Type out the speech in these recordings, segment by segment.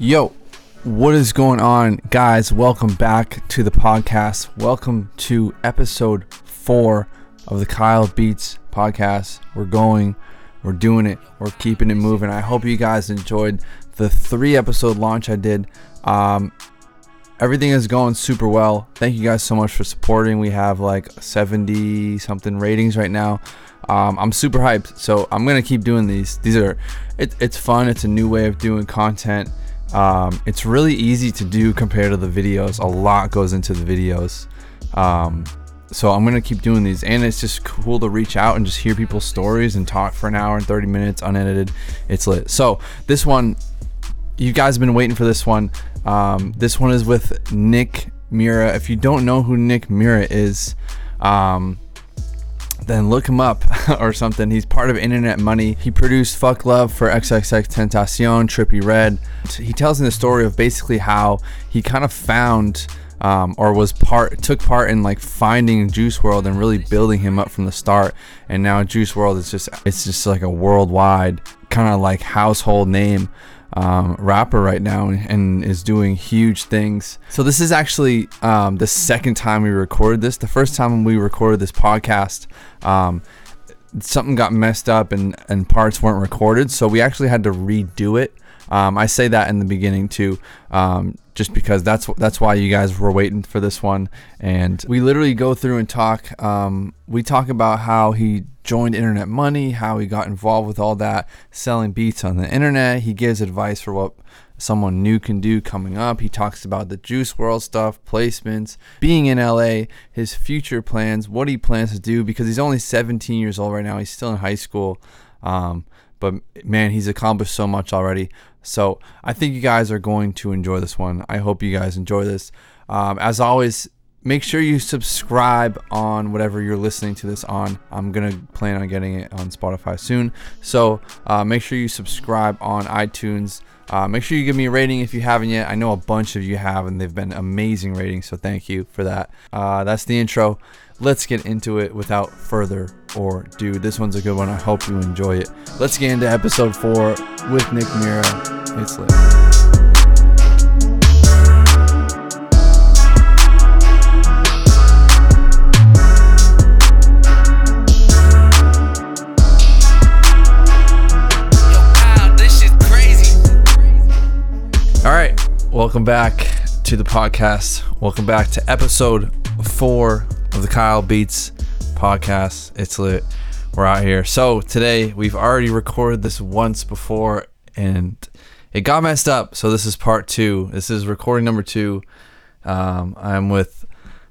Yo, what is going on, guys? Welcome back to the podcast. Welcome to episode four of the Kyle Beats podcast. We're going, we're doing it, we're keeping it moving. I hope you guys enjoyed the three episode launch I did. Um, everything is going super well. Thank you guys so much for supporting. We have like 70 something ratings right now. Um, I'm super hyped, so I'm gonna keep doing these. These are, it, it's fun. It's a new way of doing content. Um, it's really easy to do compared to the videos. A lot goes into the videos. Um, so I'm gonna keep doing these, and it's just cool to reach out and just hear people's stories and talk for an hour and 30 minutes unedited. It's lit. So this one, you guys have been waiting for this one. Um, this one is with Nick Mira. If you don't know who Nick Mira is, um, then look him up or something. He's part of Internet Money. He produced Fuck Love for XXX Tentacion, Trippie Redd. He tells in the story of basically how he kind of found um, or was part took part in like finding Juice WRLD and really building him up from the start. And now Juice WRLD is just it's just like a worldwide kind of like household name um, rapper right now and, and, is doing huge things. So this is actually um, the second time we recorded this. The first time we recorded this podcast, um, something got messed up and, and parts weren't recorded, so we actually had to redo it. Um, I say that in the beginning too, um, just because that's that's why you guys were waiting for this one. And we literally go through and talk. Um, we talk about how he joined Internet Money, how he got involved with all that, selling beats on the internet. He gives advice for what someone new can do coming up. He talks about the Juice WRLD stuff, placements, being in LA, his future plans, what he plans to do because he's only 17 years old right now. He's still in high school. Um, but man, he's accomplished so much already. So I think you guys are going to enjoy this one. I hope you guys enjoy this. Um, as always, make sure you subscribe on whatever you're listening to this on. I'm gonna plan on getting it on Spotify soon. So uh, make sure you subscribe on iTunes. Uh, make sure you give me a rating if you haven't yet. I know a bunch of you have, and they've been amazing ratings. So thank you for that. Uh, that's the intro let's get into it without further or ado. This one's a good one. I hope you enjoy it. Let's get into episode four with Nick Mira. It's lit. All right, welcome back to the podcast. Welcome back to episode four of the Kyle Beats podcast. It's lit. We're out here. So today we've already recorded this once before and it got messed up. So this is part two. This is recording number two. Um, I'm with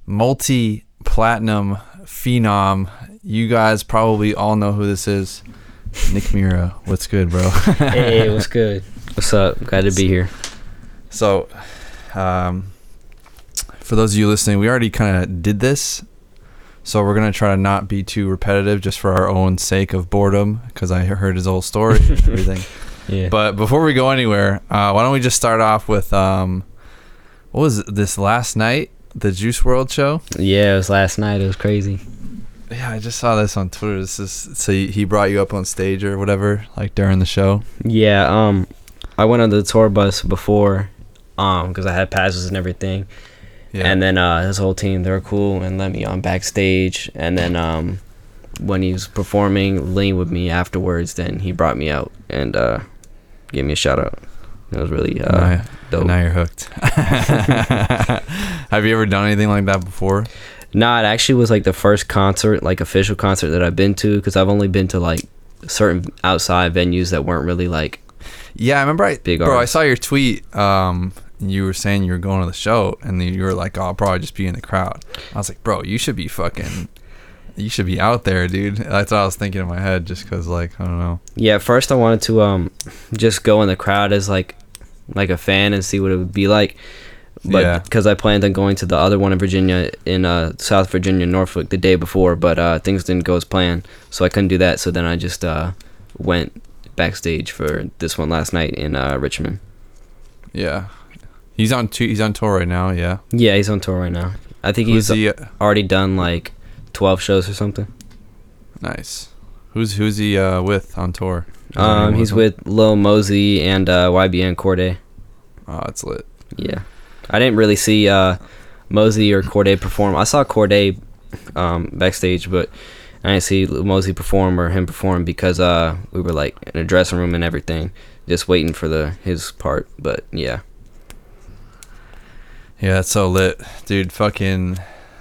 multi platinum phenom. You guys probably all know who this is. Nick Mira. What's good, bro? hey, what's good? What's up? Glad to be here. So, um, for those of you listening, we already kind of did this so we're gonna try to not be too repetitive, just for our own sake of boredom, because I heard his whole story and everything. yeah. But before we go anywhere, uh, why don't we just start off with um, what was it, this last night, the Juice WRLD show? Yeah, it was last night. It was crazy. Yeah, I just saw this on Twitter. This is so he brought you up on stage or whatever, like during the show. Yeah, um, I went on the tour bus before, um, because I had passes and everything yeah. And then uh, his whole team, they were cool and let me on backstage. And then um, when he was performing, lean with me afterwards. Then he brought me out and uh, gave me a shout out. It was really uh, now, dope. Now you're hooked. Have you ever done anything like that before? Nah, it actually was like the first concert, like official concert that I've been to, because I've only been to like certain outside venues that weren't really like. Yeah, I remember. I big bro, artists. I saw your tweet. Um, you were saying you were going to the show, and then you were like, "Oh, I'll probably just be in the crowd." I was like, "Bro, you should be fucking." You should be out there, dude. That's what I was thinking in my head, just because, like, I don't know. Yeah, first I wanted to um, just go in the crowd as like, like a fan and see what it would be like but because yeah. I planned on going to the other one in Virginia in uh, South Virginia, Norfolk, the day before, but uh, things didn't go as planned, so I couldn't do that. So then I just uh, went backstage for this one last night in uh, Richmond. Yeah, He's on two, he's on tour right now. Yeah. Yeah, he's on tour right now. I think Who's he's he, uh, already done like twelve shows or something. Nice. Who's who's he uh, with on tour? um, he's with, Lil Mosey and uh, YBN Cordae. Oh, it's lit. Yeah, I didn't really see uh, Mosey or Cordae perform. I saw Cordae um, backstage, but I didn't see Mosey perform or him perform because uh, we were like in a dressing room and everything, just waiting for the his part. But yeah, Yeah, that's so lit, dude. Fucking,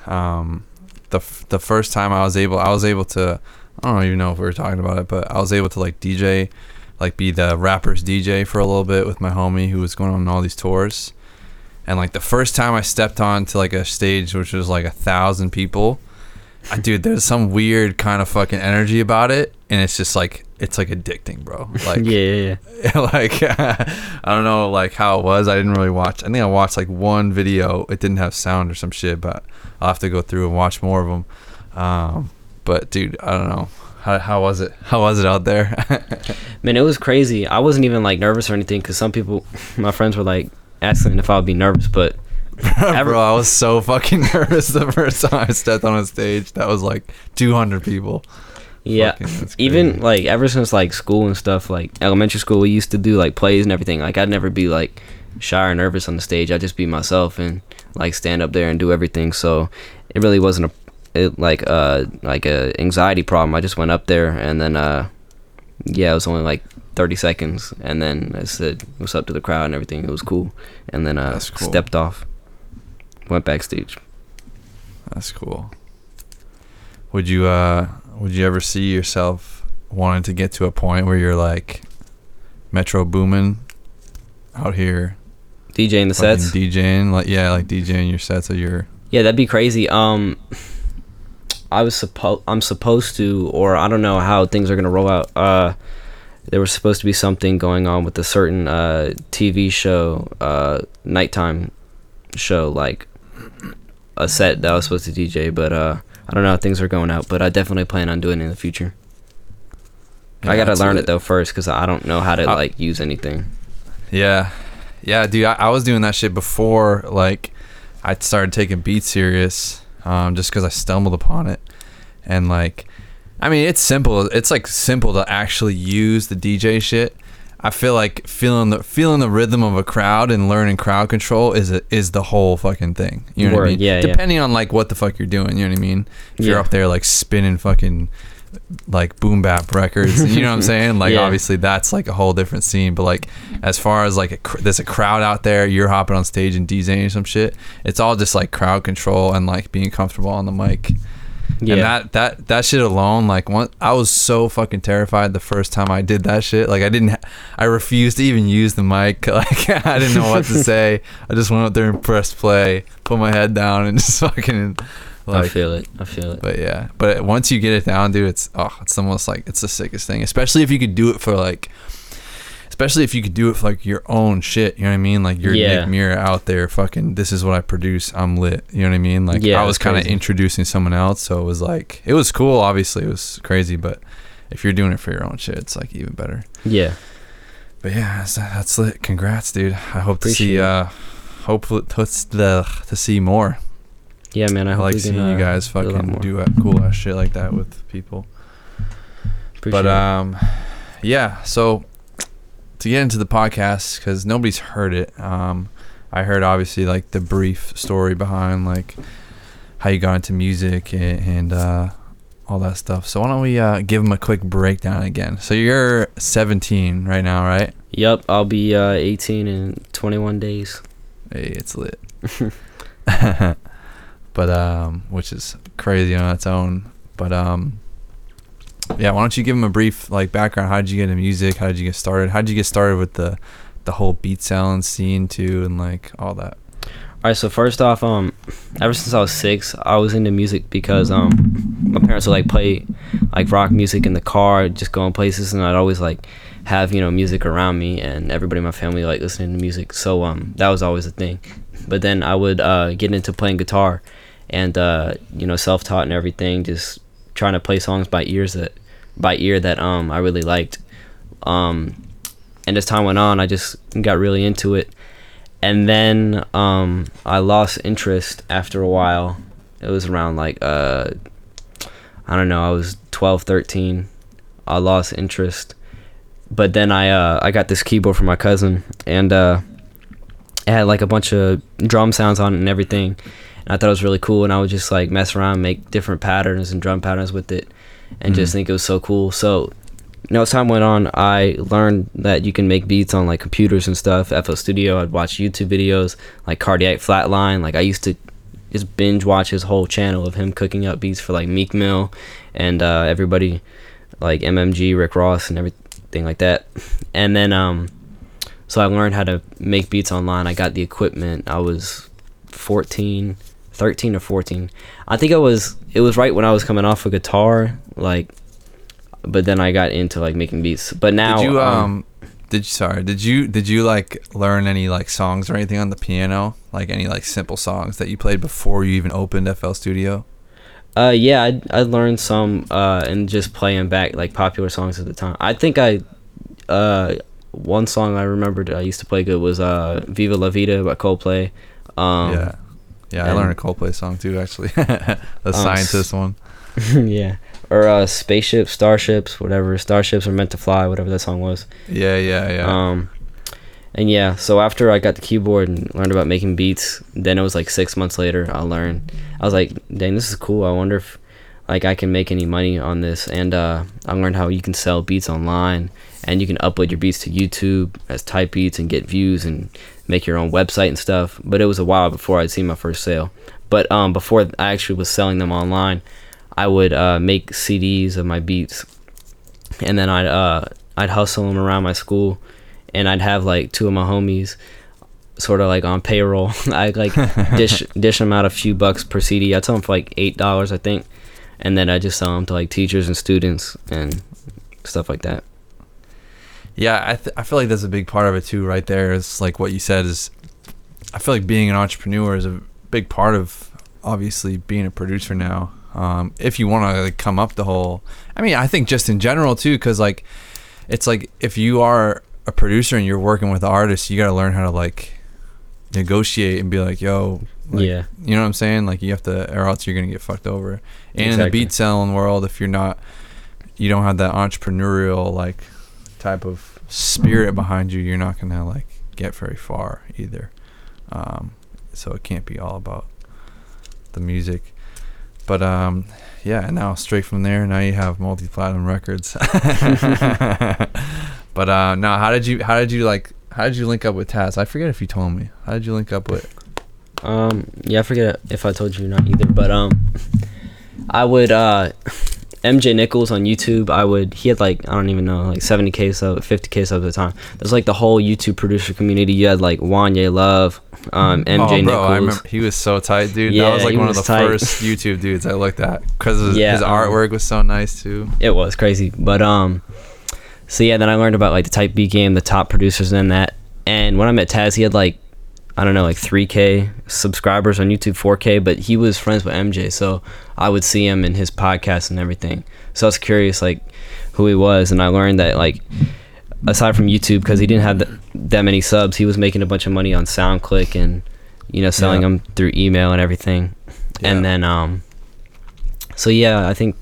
um, the the first time I was able, I was able to. I don't even know if we were talking about it, but I was able to like DJ, like be the rappers DJ for a little bit with my homie who was going on all these tours. And like the first time I stepped onto like a stage which was like a thousand people, dude, there's some weird kind of fucking energy about it, and it's just like it's like addicting, bro. Like yeah, yeah, yeah. like I don't know like how it was. I didn't really watch. I think I watched like one video. It didn't have sound or some shit, but I'll have to go through and watch more of them. Um, but dude, I don't know. How, how was it? How was it out there? Man, it was crazy. I wasn't even like nervous or anything because some people, my friends were like asking if I would be nervous, but Bro, I was so fucking nervous the first time I stepped on a stage. That was like 200 people. yeah, Fucking- even like ever since like school and stuff, like elementary school, we used to do like plays and everything. Like I'd never be like shy or nervous on the stage. I'd just be myself and like stand up there and do everything. So it really wasn't a it, like uh like a anxiety problem. I just went up there and then uh yeah, it was only like 30 seconds and then I said what's up to the crowd and everything. It was cool. And then uh cool. stepped off. Went backstage. That's cool. Would you uh would you ever see yourself wanting to get to a point where you're like Metro Boomin out here DJing the sets. DJing like yeah, like DJing your sets of your Yeah, that'd be crazy. Um, I was supposed I'm supposed to, or I don't know how things are gonna roll out. Uh, there was supposed to be something going on with a certain uh TV show, uh, nighttime show, like a set that I was supposed to DJ, but uh, I don't know how things are going out. But I definitely plan on doing it in the future. I gotta learn lit. it though first, cause I don't know how to I- like use anything. Yeah. Yeah, dude, I, I was doing that shit before like I started taking beats serious, um, just because I stumbled upon it. And like I mean it's simple it's like simple to actually use the DJ shit. I feel like feeling the feeling the rhythm of a crowd and learning crowd control is a, is the whole fucking thing. You know what I mean? yeah, yeah. Depending on like what the fuck you're doing, you know what I mean? If you're up there like spinning fucking like boom bap records, you know what I'm saying? Like Yeah. obviously that's like a whole different scene, but like as far as like a, cr- there's a crowd out there, you're hopping on stage and DJing some shit. It's all just like crowd control and like being comfortable on the mic. Yeah. And that that that shit alone, like one, I was so fucking terrified the first time I did that shit. Like I didn't, I refused to even use the mic. Like I didn't know what to say. I just went up there and pressed play, put my head down, and just fucking I feel it. I feel it. But yeah, but once you get it down, dude, it's oh, it's almost like it's the sickest thing. Especially if you could do it for like, especially if you could do it for like your own shit. You know what I mean? Like you're Yeah. Nick Mira out there, fucking. This is what I produce. I'm lit. You know what I mean? Like Yeah, I was kind of introducing someone else, so it was like it was cool. Obviously, it was crazy, but if you're doing it for your own shit, it's like even better. Yeah. But yeah, that's, that's lit. Congrats, dude. I hope to see. uh Hopefully, to, the to see more. Yeah, man. I I, hope like we can, seeing you uh, guys do a lot fucking do a cool ass shit like that with people. Appreciate but um yeah so to get into the podcast because nobody's heard it. Um i heard obviously like the brief story behind like how you got into music and, and uh all that stuff. So why don't we uh give them a quick breakdown again. So you're 17 right now right? Yep, I'll be uh, 18 in 21 days. hey it's lit. But um which is crazy on its own. But um yeah why don't you give them a brief like background how did you get into music how did you get started how did you get started with the the whole beat sound scene too and like all that All right, so first off, um, ever since I was six, I was into music because um, my parents would like play like rock music in the car, just going places, and I'd always like have you know music around me, and everybody in my family like listening to music. So um, that was always a thing. But then I would uh, get into playing guitar, and uh, you know self-taught and everything, just trying to play songs by ears that by ear that um I really liked. Um, and as time went on, I just got really into it and then um, I lost interest after a while. It was around like uh, I don't know. I was 12, 13. I lost interest, but then I uh, I got this keyboard from my cousin, and uh, it had like a bunch of drum sounds on it and everything. And I thought it was really cool, and I would just like mess around, make different patterns and drum patterns with it, and mm just think it was so cool. So, you know, as time went on, I learned that you can make beats on like computers and stuff. FL Studio. I'd watch YouTube videos like Cardiak Flatline. Like I used to just binge watch his whole channel of him cooking up beats for like Meek Mill and uh, everybody like MMG, Rick Ross, and everything like that. And then um, so I learned how to make beats online. I got the equipment. I was 14, 13 or 14. I think I was it was right when I was coming off a guitar like but then I got into like making beats. But now Did you um, um did you sorry, did you did you like learn any like songs or anything on the piano? Like any like simple songs that you played before you even opened FL Studio? Uh yeah, I I learned some uh and just playing back like popular songs at the time. I think I uh one song I remembered I used to play good was uh Viva La Vida by Coldplay. Um, yeah, yeah, I learned a Coldplay song too actually, the um, scientist one. yeah, or uh, spaceships, starships, whatever. Starships are meant to fly, whatever that song was. Yeah, yeah, yeah. Um, and yeah, so after I got the keyboard and learned about making beats, then it was like six months later I learned. I was like, dang, this is cool. I wonder if like I can make any money on this. And uh, I learned how you can sell beats online and you can upload your beats to YouTube as type beats and get views and make your own website and stuff. But it was a while before I'd seen my first sale. But um, before I actually was selling them online, I would uh, make CDs of my beats, and then I'd uh, I'd hustle them around my school, and I'd have like two of my homies, sort of like on payroll. I like dish dish them out a few bucks per CD. I tell them for like eight dollars, I think, and then I just sell them to like teachers and students and stuff like that. Yeah, I, th- I feel like that's a big part of it too. Right there. It's like what you said is, I feel like being an entrepreneur is a big part of obviously being a producer now. Um, if you want to like, come up the whole, I mean, I think just in general too, because like, it's like if you are a producer and you're working with artists, you got to learn how to like negotiate and be like, yo, like, yeah, you know what I'm saying? Like you have to, or else you're gonna get fucked over. And exactly. in the beat selling world, if you're not, you don't have that entrepreneurial like type of spirit behind you, you're not gonna like get very far either. Um, so it can't be all about the music. But um, yeah, and now straight from there, now you have multi platinum records. but uh, now, how did you how did you like how did you link up with Taz? I forget if you told me. How did you link up with? Um, yeah, I forget if I told you or not either. But um, I would uh MJ Nichols on YouTube, I would he had like I don't even know like 70k sub, 50k subs at the time. There's like the whole YouTube producer community. You had like Wanye Love, um, MJ oh, bro, Nichols. I remember he was so tight, dude. Yeah, that was like one was of the tight. first YouTube dudes I looked at because his, yeah, his um, artwork was so nice too. It was crazy, but um, so yeah, then I learned about like the type beat game, the top producers in that. And when I met Taz, he had like I don't know, like 3K subscribers on YouTube, 4K, but he was friends with MJ, so I would see him in his podcast and everything. So I was curious, like, who he was, and I learned that, like, aside from YouTube, because he didn't have the, that many subs, he was making a bunch of money on SoundClick and, you know, selling yeah. them through email and everything. Yeah. And then, um, so yeah, I think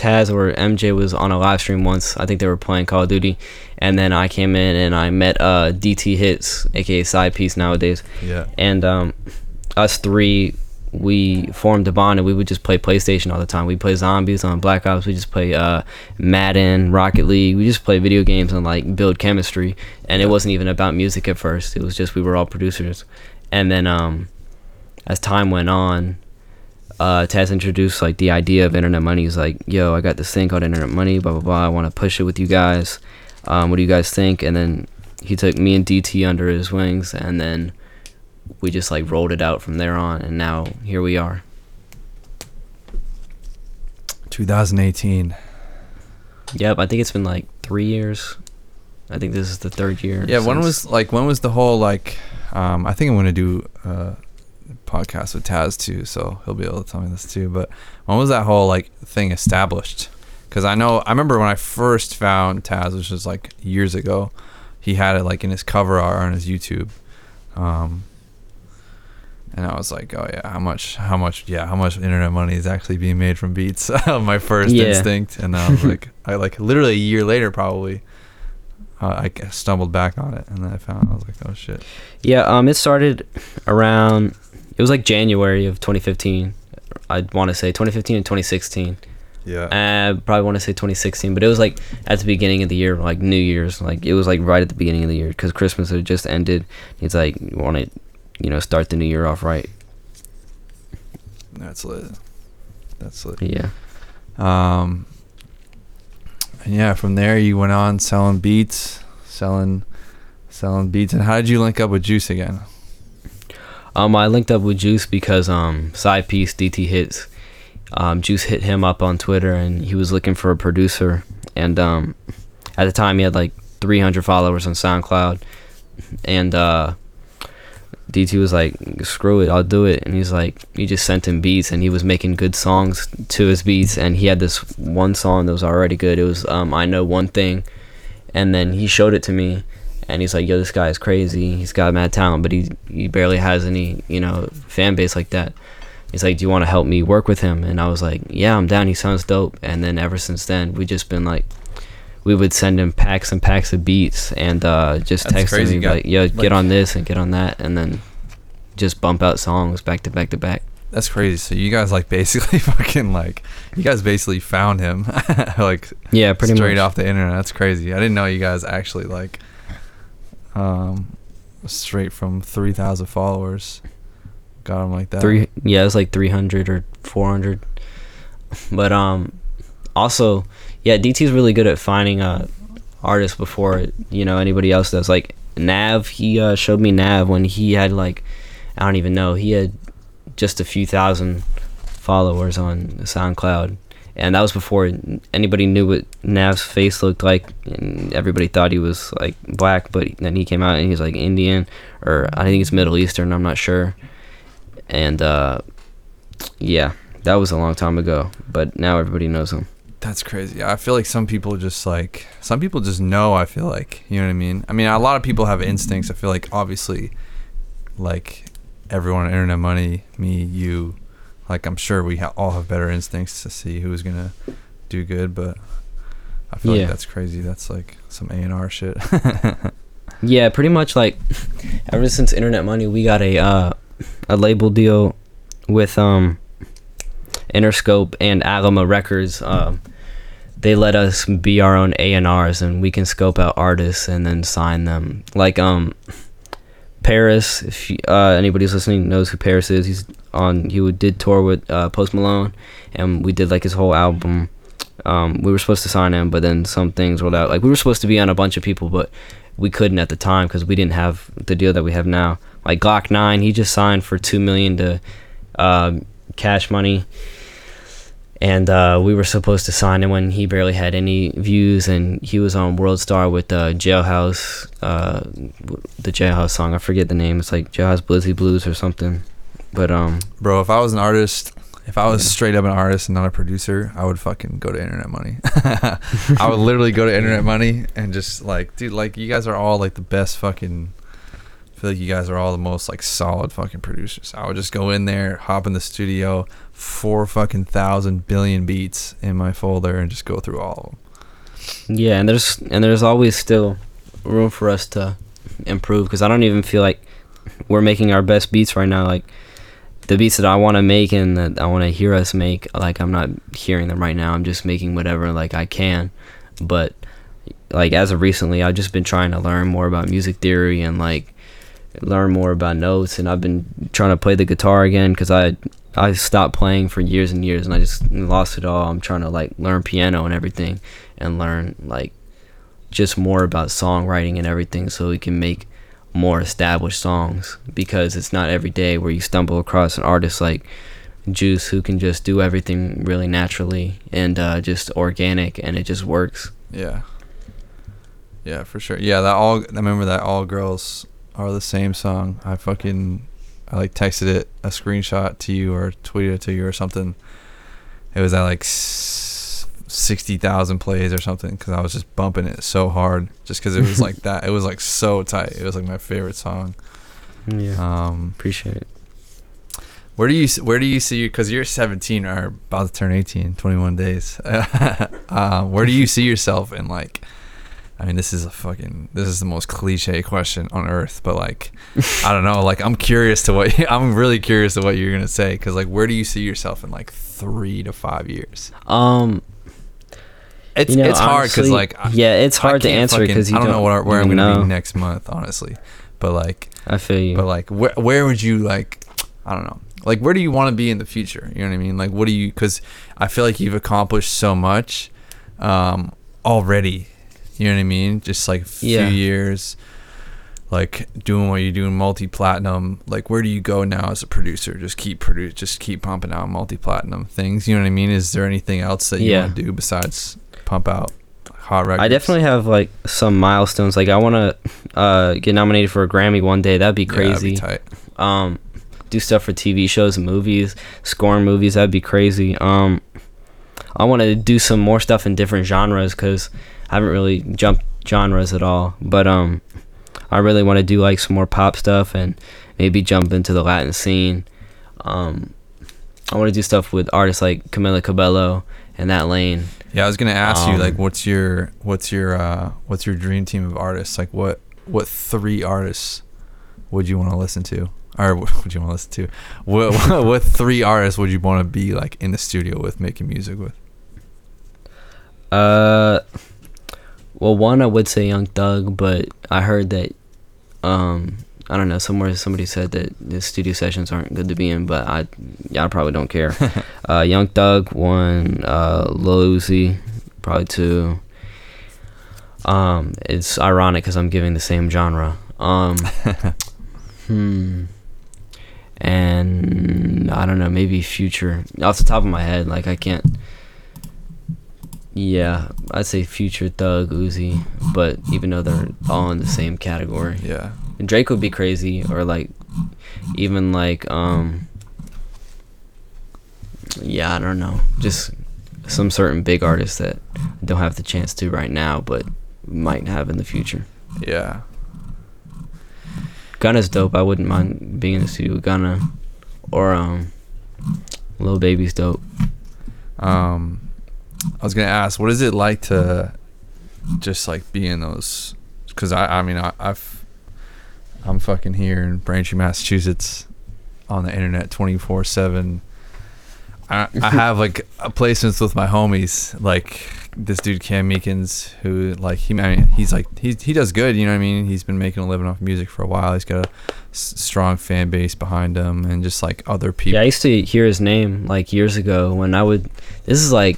Taz or MJ was on a live stream once. I think they were playing Call of Duty, and then I came in and I met uh, DT Hits, aka Side Piece nowadays. Yeah. And um, us three, we formed a bond, and we would just play PlayStation all the time. We play zombies on Black Ops. We just play uh, Madden, Rocket League. We just play video games and like build chemistry. And yeah. it wasn't even about music at first. It was just we were all producers. And then um, as time went on, uh, Taz introduced like the idea of internet money. He's like, "Yo, I got this thing called internet money. Blah blah blah. I want to push it with you guys. Um, what do you guys think?" And then he took me and DT under his wings, and then we just like rolled it out from there on, and now here we are. 2018. Yep, I think it's been like three years. I think this is the third year. Yeah, when was like when was the whole like? Um, I think I'm gonna do. Uh, podcast with Taz too, so he'll be able to tell me this too. But when was that whole like thing established? Because I know I remember when I first found Taz, which was like years ago. He had it like in his cover art on his YouTube, um, and I was like, oh yeah, how much, how much, yeah, how much internet money is actually being made from beats? My first yeah. instinct, and I was like, I like literally a year later probably. uh, I stumbled back on it, and then I found I was like, oh shit. Yeah, um, it started around. It was like January of 2015. I want to say 2015 and 2016. Yeah. I probably want to say 2016, but it was like at the beginning of the year, like New Year's. Like it was like right at the beginning of the year because Christmas had just ended. He's like, want to, you know, start the new year off right. That's lit. That's lit. Yeah. Um. And yeah, from there you went on selling beats, selling, selling beats. And how did you link up with Juice again? Um, I linked up with Juice because um, side piece DT hits. Um, Juice hit him up on Twitter and he was looking for a producer. And um, at the time he had like 300 followers on SoundCloud. And uh, DT was like, "Screw it, I'll do it." And he's like, he just sent him beats, and he was making good songs to his beats. And he had this one song that was already good. It was um, "I Know One Thing," and then he showed it to me, and he's like, "Yo, this guy is crazy. He's got mad talent, but he he barely has any you know fan base like that." He's like, "Do you want to help me work with him?" And I was like, "Yeah, I'm down. He sounds dope." And then ever since then, we just been like we would send him packs and packs of beats and uh, just That's text crazy, him like, "Yo, Like- get on this and get on that," and then just bump out songs back to back to back. That's crazy. So you guys like basically fucking like you guys basically found him like Yeah, pretty straight much. off the internet. That's crazy. I didn't know you guys actually like um straight from 3000 followers got him like that. Three, yeah, it was like three hundred or four hundred. But um, also, yeah, DT's really good at finding uh artists before you know anybody else does. Like Nav, he uh, showed me Nav when he had like I don't even know he had just a few thousand followers on SoundCloud, and that was before anybody knew what Nav's face looked like, and everybody thought he was like black. But then he came out and he's like Indian, or I think it's Middle Eastern. I'm not sure. And uh, yeah, that was a long time ago, but now everybody knows him. That's crazy. I feel like some people just like some people just know. I feel like you know what I mean. I mean, a lot of people have instincts. I feel like obviously, like everyone on Internet Money, me, you, like I'm sure we ha- all have better instincts to see who's gonna do good. But I feel Yeah. like that's crazy. That's like some A and R shit. Yeah, pretty much like ever since Internet Money, we got a uh, a label deal with um Interscope and Alamo Records. Um, they let us be our own A and R's, and we can scope out artists and then sign them. Like um Paris, if you, uh, anybody's listening knows who Paris is, he's on. He did tour with uh, Post Malone, and we did like his whole album. Um, we were supposed to sign him, but then some things rolled out. Like we were supposed to be on a bunch of people, but we couldn't at the time because we didn't have the deal that we have now. Like Glokk Nine, he just signed for two million to um, Cash Money, and uh, we were supposed to sign him when he barely had any views, and he was on World Star with uh, Jailhouse, uh, the Jailhouse song. I forget the name. It's like Jailhouse Blizzy Blues or something. But um, Bro, if I was an artist, if I was straight up an artist and not a producer, I would fucking go to Internet Money. I would literally go to Internet Money and just like, dude, like you guys are all like the best fucking. I feel like you guys are all the most like solid fucking producers. I would just go in there, hop in the studio, four fucking thousand billion beats in my folder, and just go through all of them. Yeah, and there's and there's always still room for us to improve because I don't even feel like we're making our best beats right now. Like the beats that I want to make and that I want to hear us make, like I'm not hearing them right now. I'm just making whatever like I can. But like as of recently, I've just been trying to learn more about music theory and like learn more about notes. And I've been trying to play the guitar again because I I stopped playing for years and years and I just lost it all. I'm trying to like learn piano and everything and learn like just more about songwriting and everything so we can make more established songs because it's not every day where you stumble across an artist like Juice who can just do everything really naturally and uh, just organic and it just works. Yeah. Yeah, for sure. Yeah, that all. I remember that all girls are the same song. I fucking, I like texted it a screenshot to you or tweeted it to you or something. It was at like sixty thousand plays or something because I was just bumping it so hard just because it was like that. It was like so tight. It was like my favorite song. Yeah. Um, Appreciate it. where do you where do you see you? because you're 17 or about to turn 18 21 days uh, where do you see yourself in like I mean, this is a fucking this is the most cliche question on earth, but like, I don't know. Like, I'm curious to what I'm really curious to what you're gonna say because like, where do you see yourself in like three to five years? Um, it's you know, it's hard because like I- yeah, it's hard to answer because you I don't, know where, where I'm gonna know. be next month, honestly. But like, I feel you. but like, where where would you like? I don't know. Like, where do you want to be in the future? You know what I mean? Like, what do you? Because I feel like you've accomplished so much um, already. You know what I mean? Just like a few Yeah. years, like doing what you're doing, multi platinum. Like, where do you go now as a producer? Just keep produce, just keep pumping out multi platinum things. You know what I mean? Is there anything else that you Yeah. want to do besides pump out hot records? I definitely have like some milestones. Like I want to uh, get nominated for a Grammy one day. That'd be Yeah, that'd crazy. be tight. um, do stuff for TV shows and movies, scoring movies. That'd be crazy. Um, I want to do some more stuff in different genres because I haven't really jumped genres at all. But um, I really want to do like some more pop stuff and maybe jump into the Latin scene. Um, I want to do stuff with artists like Camila Cabello and that lane. Yeah, I was gonna ask you Um, like, what's your what's your uh, what's your dream team of artists? Like, what what three artists would you want to listen to, or what would you want to listen to? What what, what three artists would you want to be like in the studio with, making music with? Uh, well, one I would say Young Thug, but I heard that, um, I don't know, somewhere somebody said that the studio sessions aren't good to be in, but I, I probably don't care. uh, Young Thug, one, uh, Lil Uzi, probably two. Um, it's ironic because I'm giving the same genre. Um, hmm. And I don't know, maybe Future. Off the top of my head, like I can't. Yeah, I'd say Future, Thug, Uzi, but even though they're all in the same category, Yeah, Drake would be crazy, or like, even like, um, yeah, I don't know, just some certain big artists that don't have the chance to right now, but might have in the future. yeah, Gunna's dope. I wouldn't mind being in the studio with Gunna, or um, Lil Baby's dope. Um, I was gonna ask, what is it like to just like be in those? Because I, I mean, I, I've, I'm fucking here in Braintree, Massachusetts, on the internet, twenty four seven. I, I have like a placements with my homies, like this dude Cam Meekins, who like he, I mean, he's like he he does good, you know what I mean? He's been making a living off music for a while. He's got a s- strong fan base behind him, and just like other people. Yeah, I used to hear his name like years ago when I would. This is like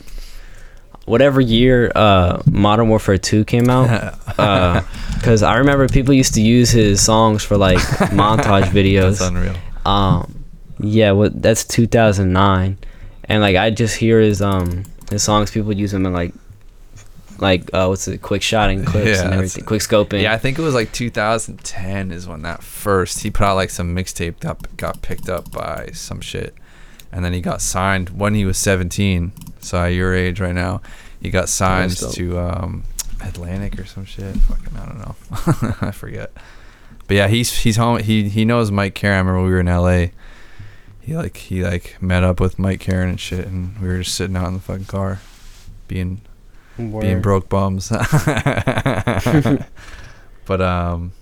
whatever year uh, Modern Warfare 2 came out. Because I remember people used to use his songs for like montage videos. That's unreal. Um, yeah, what that's 2009, and like I just hear his um his songs. People use them in like like uh what's it, quick shotting clips Yeah, and everything, quick scoping. Yeah, I think it was like 2010 is when that first he put out like some mixtape that got picked up by some shit, and then he got signed when he was 17. So your age right now, he got signed to um, Atlantic or some shit. Fucking I don't know, I forget. But yeah, he's he's home. He he knows Mike Caren. I remember we were in L.A. He like he like met up with Mike Caren and shit, and we were just sitting out in the fucking car, being being broke bums. but um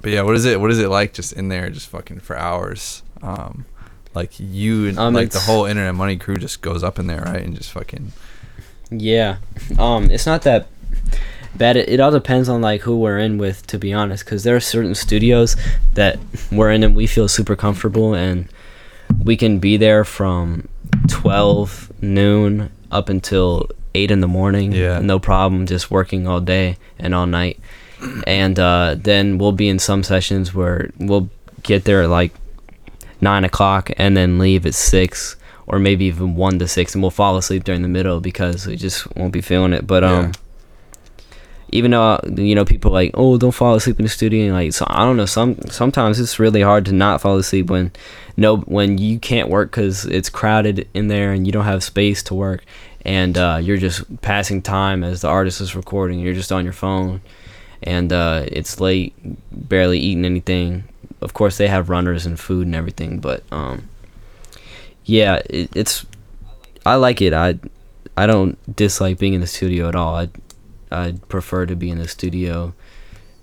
but yeah, what is it what is it like just in there just fucking for hours? Um like you and Um, like the whole internet money crew just goes up in there, right? And just fucking Yeah. Um, it's not that bad. It, it all depends on like who we're in with, to be honest. Because there are certain studios that we're in and we feel super comfortable, and we can be there from twelve noon up until eight in the morning. Yeah. No problem. Just working all day and all night. And uh, then we'll be in some sessions where we'll get there at like nine o'clock and then leave at six or maybe even one to six and we'll fall asleep during the middle because we just won't be feeling it but um Yeah. even though you know people like oh don't fall asleep in the studio and like so i don't know some sometimes it's really hard to not fall asleep when no when you can't work because it's crowded in there and you don't have space to work and uh, you're just passing time as the artist is recording you're just on your phone and uh, it's late barely eating anything of course they have runners and food and everything but um yeah it, it's i like it i i don't dislike being in the studio at all i I'd prefer to be in the studio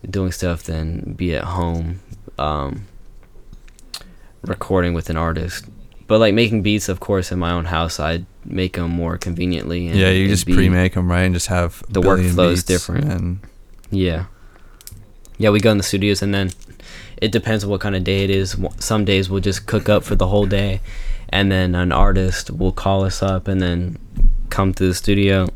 doing stuff than be at home um, recording with an artist. But like making beats, of course, in my own house, I'd make them more conveniently. And, yeah, you just pre-make them, right, and just have the workflow is different. And yeah, yeah, we go in the studios, and then it depends on what kind of day it is. Some days we'll just cook up for the whole day, and then an artist will call us up and then come to the studio.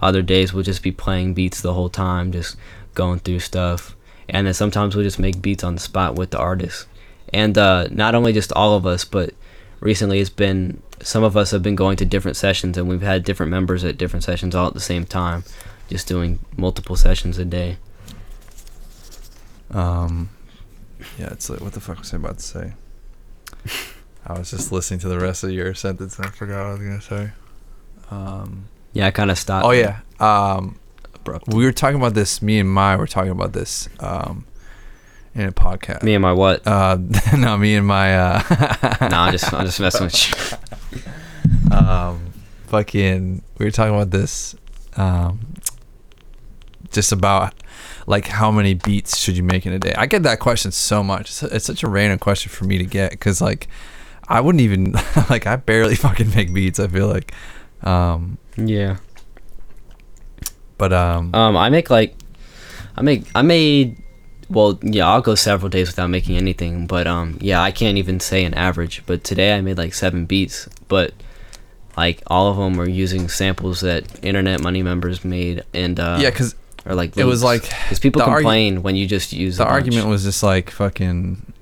Other days we'll just be playing beats the whole time, just going through stuff. And then sometimes we'll just make beats on the spot with the artist. And uh, not only just all of us, but recently it's been some of us have been going to different sessions and we've had different members at different sessions all at the same time, just doing multiple sessions a day. Um, yeah, it's like what the fuck was I about to say? I was just listening to the rest of your sentence and I forgot what I was gonna say. Um, yeah, I kind of stopped. Oh yeah. Um, we were talking about this. Me and my were talking about this um, in a podcast. Me and my what? Uh, no, me and my. Uh, no, I'm just I'm just messing with you. Um, fucking, we were talking about this. Um, just about like how many beats should you make in a day? I get that question so much. It's, it's such a random question for me to get because like I wouldn't even like I barely fucking make beats. I feel like. Um, yeah. But um. Um, I make like, I make I made. Well, yeah, I'll go several days without making anything, but um, yeah, I can't even say an average. But today I made like seven beats, but like all of them were using samples that Internet Money members made, and uh, yeah, because or like it was like because people complain argu- when you just use the argument was just like fucking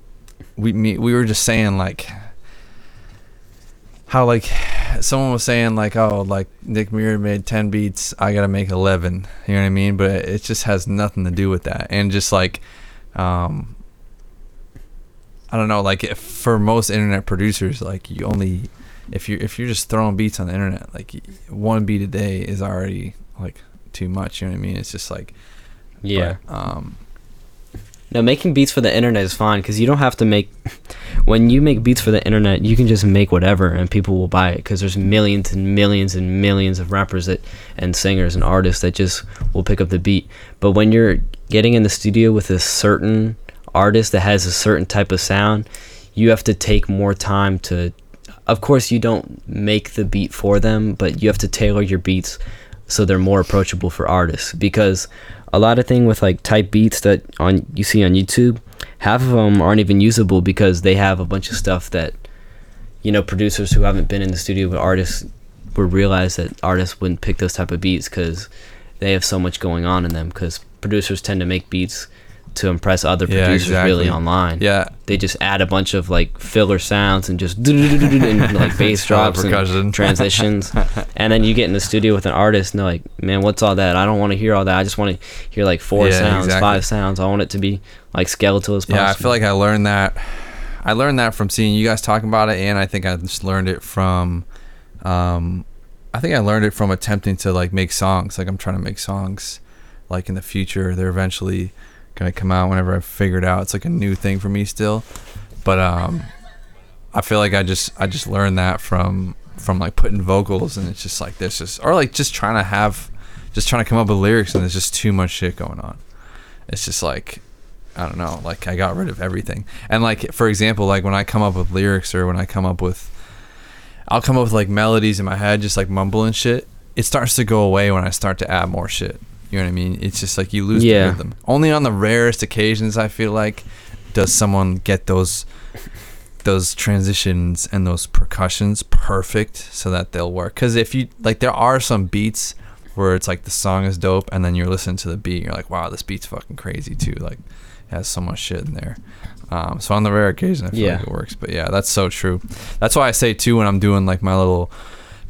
we me, we were just saying like how like someone was saying like oh like Nick Mira made 10 beats I got to make 11 you know what I mean? But it just has nothing to do with that. And just like um I don't know like if, for most internet producers like you only if you if you're just throwing beats on the internet like one beat a day is already like too much. You know what I mean? It's just like, yeah. But, um, no, making beats for the internet is fine because you don't have to make. When you make beats for the internet, you can just make whatever and people will buy it because there's millions and millions and millions of rappers that and singers and artists that just will pick up the beat. But when you're getting in the studio with a certain artist that has a certain type of sound, you have to take more time to. Of course, you don't make the beat for them, but you have to tailor your beats so they're more approachable for artists. Because a lot of thing with like type beats that on you see on YouTube half of them aren't even usable because they have a bunch of stuff that you know producers who haven't been in the studio with artists would realize that artists wouldn't pick those type of beats because they have so much going on in them. Because producers tend to make beats to impress other yeah, producers exactly. really online. Yeah, they just add a bunch of like filler sounds and just and like bass drops and transitions, and then you get in the studio with an artist and they're like, "Man, what's all that? I don't want to hear all that. I just want to hear like four yeah, sounds, exactly. five sounds. I want it to be like skeletal as possible." Yeah, I feel like I learned that. I learned that from seeing you guys talking about it, and I think I just learned it from. Um, I think I learned it from attempting to like make songs. Like I'm trying to make songs, like in the future. They're eventually gonna come out whenever I figure it out. It's like a new thing for me still, but um, I feel like I just I just learned that from from like putting vocals and it's just like this just or like just trying to have just trying to come up with lyrics and there's just too much shit going on. It's just like I don't know, like I got rid of everything. And like for example, like when I come up with lyrics or when I come up with I'll come up with like melodies in my head just like mumbling shit. It starts to go away when I start to add more shit. You know what I mean? It's just like you lose yeah. the rhythm. Only on the rarest occasions, I feel like, does someone get those those transitions and those percussions perfect so that they'll work. Because if you like, there are some beats where it's like the song is dope, and then you're listening to the beat, and you're like, wow, this beat's fucking crazy too. Like, it has so much shit in there. Um, so on the rare occasion, I feel yeah. like it works. But yeah, that's so true. That's why I say too when I'm doing like my little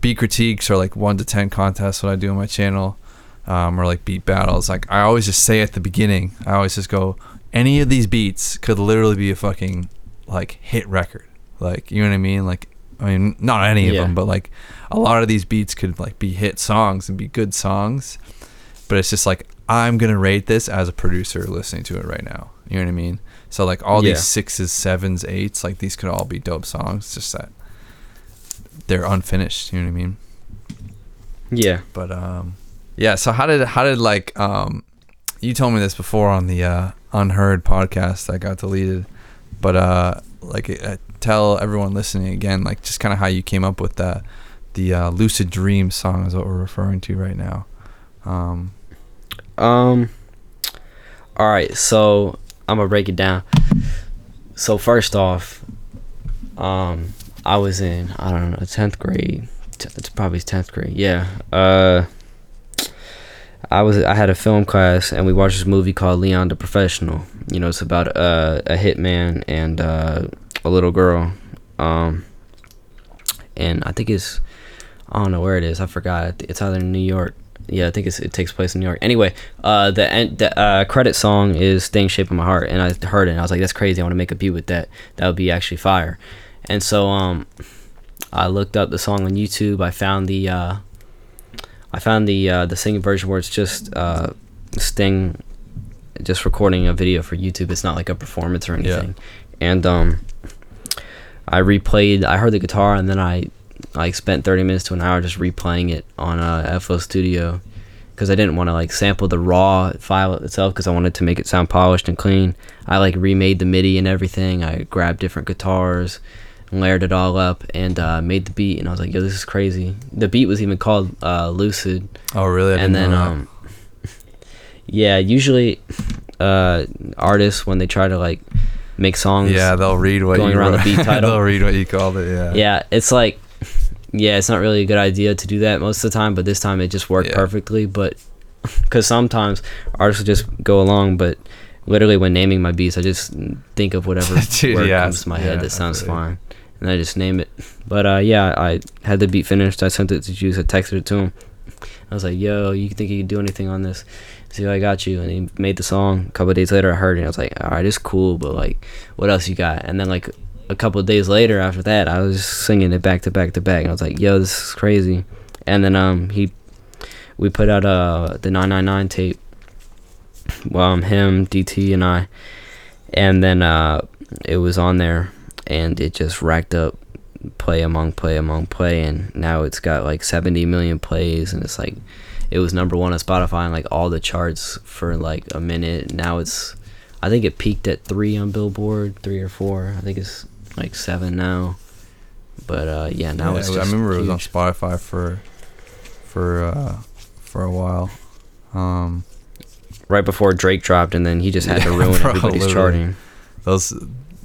beat critiques or like one to ten contests, what I do on my channel um, or like beat battles, like I always just say at the beginning, I always just go, any of these beats could literally be a fucking like hit record. Like you know what I mean? Like I mean, not any of yeah. them, but like a lot of these beats could like be hit songs and be good songs. But it's just like I'm gonna rate this as a producer listening to it right now. You know what I mean? So like all yeah. these sixes, sevens, eights, like these could all be dope songs. Just that they're unfinished. You know what I mean? Yeah. But um, Yeah. So how did how did like um, you told me this before on the uh, unheard podcast that got deleted, but uh, like uh, tell everyone listening again, like just kind of how you came up with that the uh, lucid dream song is what we're referring to right now. Um, um. All right, so I'm gonna break it down. So first off, um, I was in I don't know tenth grade. T- it's probably tenth grade. Yeah. Uh, I was I had a film class and we watched this movie called Leon the Professional. You know, it's about uh, a hitman and uh, a little girl. Um, and I think it's I don't know where it is. I forgot. It's either in New York. Yeah, I think it takes place in New York. Anyway, uh, the end, the uh, credit song is "Staying Shape of My Heart," and I heard it. and I was like, "That's crazy! I want to make a beat with that. That would be actually fire." And so, um, I looked up the song on YouTube. I found the, uh, I found the uh, the singing version where it's just uh, Sting, just recording a video for YouTube. It's not like a performance or anything. Yeah. And um, I replayed. I heard the guitar, and then I like spent 30 minutes to an hour just replaying it on uh, FL Studio because I didn't want to like sample the raw file itself because I wanted to make it sound polished and clean. I like remade the MIDI and everything. I grabbed different guitars, layered it all up, and uh, made the beat. And I was like, "Yo, this is crazy." The beat was even called uh, "Lucid." Oh, really? I and then, um, yeah, usually uh, artists when they try to like make songs, yeah, they'll read what going you around wrote. the beat title. they'll read what you called it. Yeah. Yeah, it's like yeah, it's not really a good idea to do that most of the time, but this time it just worked yeah. perfectly. But because sometimes artists will just go along, but literally when naming my beats, I just think of whatever Dude, word yeah, comes to my head that sounds fine, and I just name it. But uh, yeah, I had the beat finished. I sent it to Juice. I texted it to him. I was like, "Yo, you think you can do anything on this?" See, I got you, and he made the song. A couple days later, I heard it. I was like, "All right, it's cool, but like, what else you got?" And then like a couple days later after that, I was singing it back to back to back. And I was like, yo, this is crazy. And then um he we put out uh the 999 tape. Well, um, him, DT, and I, and then uh it was on there, and it just racked up play among play among play, and now it's got like 70 million plays, and it's like it was number one on Spotify and like all the charts for like a minute. Now it's I think it peaked at three on Billboard, three or four. I think it's like seven now. But uh, yeah, now yeah, it's. I remember huge. it was on Spotify for for uh, for a while. Um, right before Drake dropped, and then he just had yeah, to ruin bro, everybody's literally. charting. Those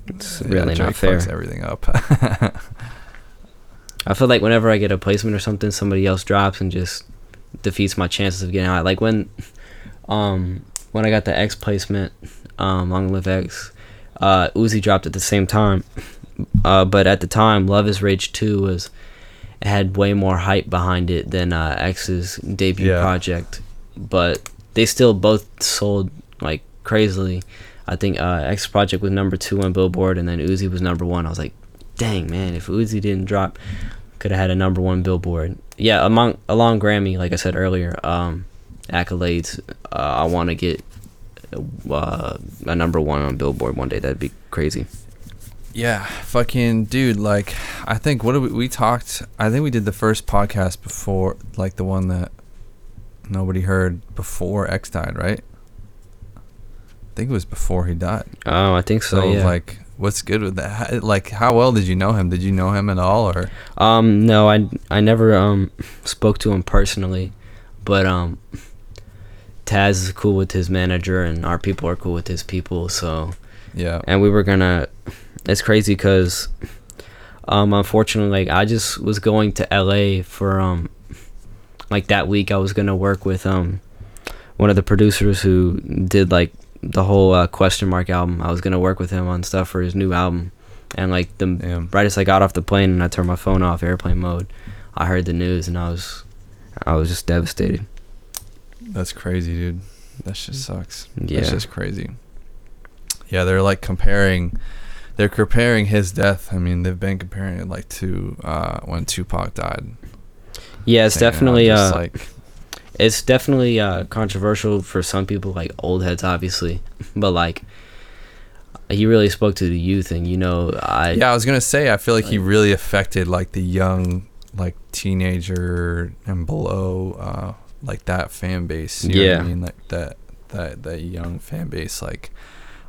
it's really yeah, not fair. everything up. I feel like whenever I get a placement or something, somebody else drops and just defeats my chances of getting out. Like when, um, when I got the X placement, um, Long Live X, uh, Uzi dropped at the same time. Uh, but at the time, Luv Is Rage 2 was had way more hype behind it than uh, X's debut yeah. project. But they still both sold like crazily. I think uh, X project was number two on Billboard, and then Uzi was number one. I was like, dang man, if Uzi didn't drop, could have had a number one Billboard. Yeah, among along Grammy, like I said earlier, um, accolades. Uh, I want to get uh, a number one on Billboard one day. That'd be crazy. Yeah, fucking dude. Like, I think what we, we talked. I think we did the first podcast before, like the one that nobody heard before X died, right? I think it was before he died. Oh, I think so. so yeah. Like, what's good with that? Like, how well did you know him? Did you know him at all, or? Um, no, I I never um spoke to him personally, but um Taz is cool with his manager, and our people are cool with his people. So yeah, and we were gonna. It's crazy because, um, unfortunately, like I just was going to L.A. for um, like that week. I was gonna work with um, one of the producers who did like the whole uh, question mark album. I was gonna work with him on stuff for his new album, and like the Damn. right as I got off the plane and I turned my phone off airplane mode, I heard the news and I was, I was just devastated. That's crazy, dude. That just sucks. Yeah. That's just crazy. Yeah, they're like comparing they're comparing his death. I mean, they've been comparing it like to uh, when Tupac died. Yeah, it's definitely uh, like it's definitely uh, controversial for some people, like old heads, obviously. But like, he really spoke to the youth, and you know, I yeah, I was gonna say, I feel like, like he really affected like the young, like teenager and below uh, like that fan base. You yeah, I mean like that that that young fan base like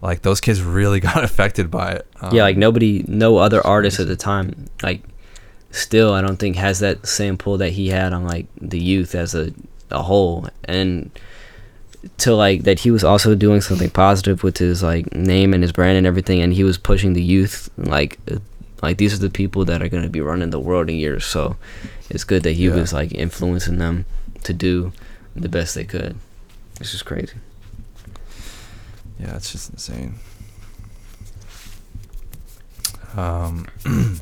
like those kids really got affected by it. Um, yeah, like nobody, no other artist at the time, like still, I don't think has that same pull that he had on like the youth as a a whole, and to like that he was also doing something positive with his like name and his brand and everything, and he was pushing the youth like like these are the people that are going to be running the world in years. So it's good that he yeah. was like influencing them to do the best they could. It's just crazy. Yeah, it's just insane. Um,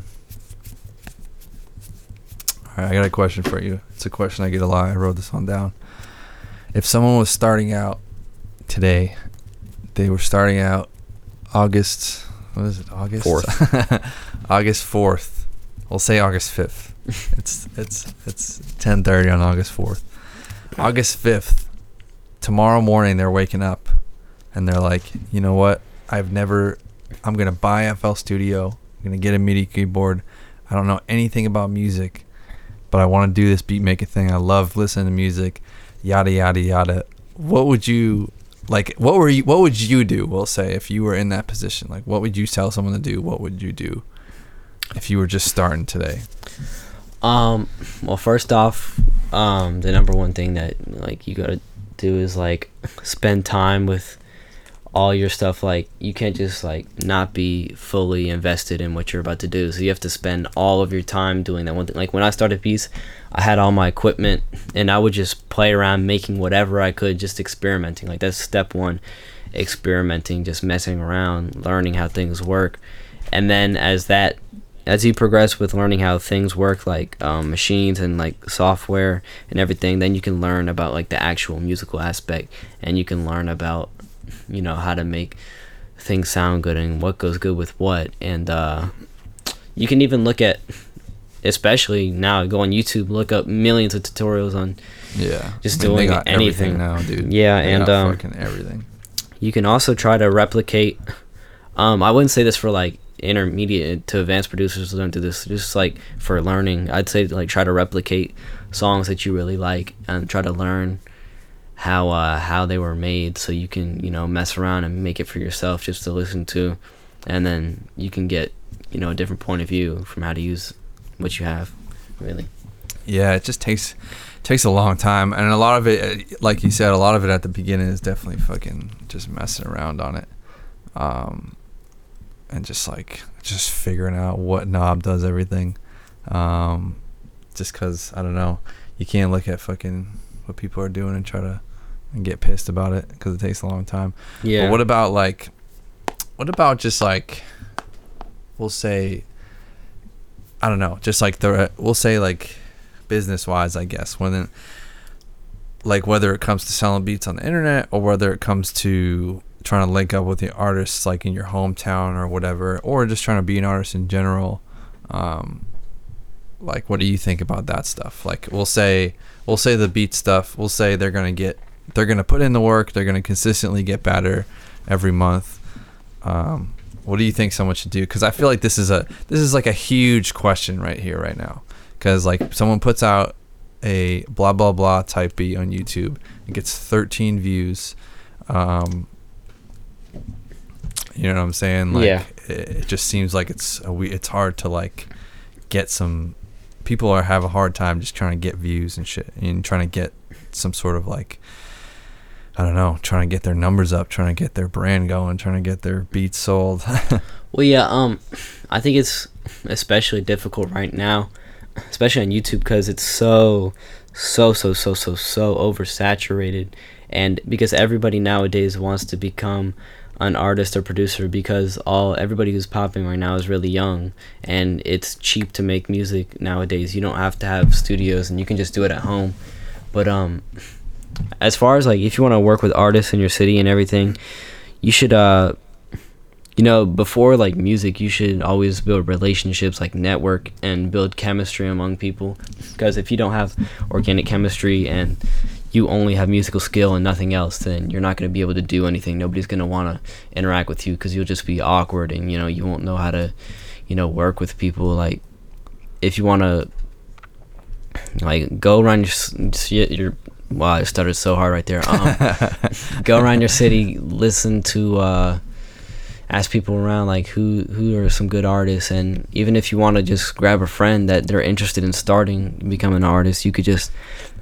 all right, I got a question for you. It's a question I get a lot. I wrote this one down. If someone was starting out today, they were starting out August. What is it? August fourth. August fourth. We'll say August fifth. it's it's it's ten thirty on August fourth. August fifth. Tomorrow morning, they're waking up and they're like, you know what? I've never. I'm gonna buy FL Studio. I'm gonna get a MIDI keyboard. I don't know anything about music, but I want to do this beat making thing. I love listening to music. Yada yada yada. What would you like? What were you? What would you do? We'll say if you were in that position. Like, what would you tell someone to do? What would you do if you were just starting today? Um. Well, first off, um, the number one thing that like you gotta do is like spend time with all your stuff like you can't just like not be fully invested in what you're about to do. So you have to spend all of your time doing that one thing. Like when i started Peace i had all my equipment and i would just play around making whatever i could just experimenting. Like that's step one experimenting just messing around learning how things work. And then as that as you progress with learning how things work like um, machines and like software and everything then you can learn about like the actual musical aspect and you can learn about you know how to make things sound good and what goes good with what. And uh, you can even look at especially now go on youtube look up millions of tutorials on yeah. just I mean, doing anything. now dude. Yeah they and um, everything. you can also try to replicate um, i wouldn't say this for like intermediate to advanced producers don't do this just like for learning. I'd say like try to replicate songs that you really like and try to learn how uh, how they were made, so you can you know mess around and make it for yourself just to listen to, and then you can get you know a different point of view from how to use what you have, really. Yeah, it just takes takes a long time, and a lot of it, uh, like you said, a lot of it at the beginning is definitely fucking just messing around on it, um, and just like just figuring out what knob does everything, um, just because I don't know, you can't look at fucking what people are doing and try to and get pissed about it because it takes a long time. Yeah. But what about like, what about just like, we'll say, I don't know, just like the we'll say like, business wise, I guess when, like whether it comes to selling beats on the internet or whether it comes to trying to link up with the artists like in your hometown or whatever, or just trying to be an artist in general. Um, like, what do you think about that stuff? Like, we'll say, we'll say the beat stuff. We'll say they're gonna get they're going to put in the work. They're going to consistently get better every month. Um, what do you think someone should do? Because I feel like this is a this is like a huge question right here, right now. Because like someone puts out a blah blah blah type beat on YouTube, it gets 13 views. Um, you know what I'm saying? Like, yeah. It, it just seems like it's a, it's hard to like get some. People are have a hard time just trying to get views and shit, and trying to get some sort of like I don't know, trying to get their numbers up, trying to get their brand going, trying to get their beats sold. well, yeah, um, I think it's especially difficult right now, especially on YouTube because it's so, so, so, so, so, so oversaturated, and because everybody nowadays wants to become an artist or producer because all everybody who's popping right now is really young and it's cheap to make music nowadays. You don't have to have studios and you can just do it at home. But um as far as like if you want to work with artists in your city and everything, you should uh you know, before like music, you should always build relationships, like network and build chemistry among people. Because if you don't have organic chemistry and you only have musical skill and nothing else, then you're not going to be able to do anything. Nobody's going to want to interact with you because you'll just be awkward and you know you won't know how to, you know, work with people. Like if you want to, like go run your, your wow, I stuttered so hard right there. Um, go around your city, listen to, uh, ask people around like who who are some good artists, and even if you want to just grab a friend that they're interested in starting, become an artist, you could just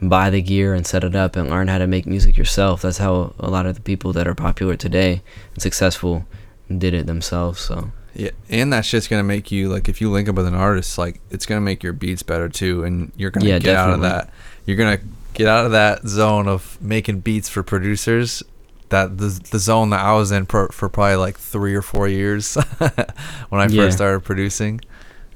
buy the gear and set it up and learn how to make music yourself. That's how a lot of the people that are popular today and successful did it themselves. So. Yeah, and that shit's gonna make you like if you link up with an artist, like it's gonna make your beats better too, and you're gonna yeah, get definitely. out of that. You're gonna get out of that zone of making beats for producers. That the the zone that I was in for, for probably like three or four years when I yeah. first started producing.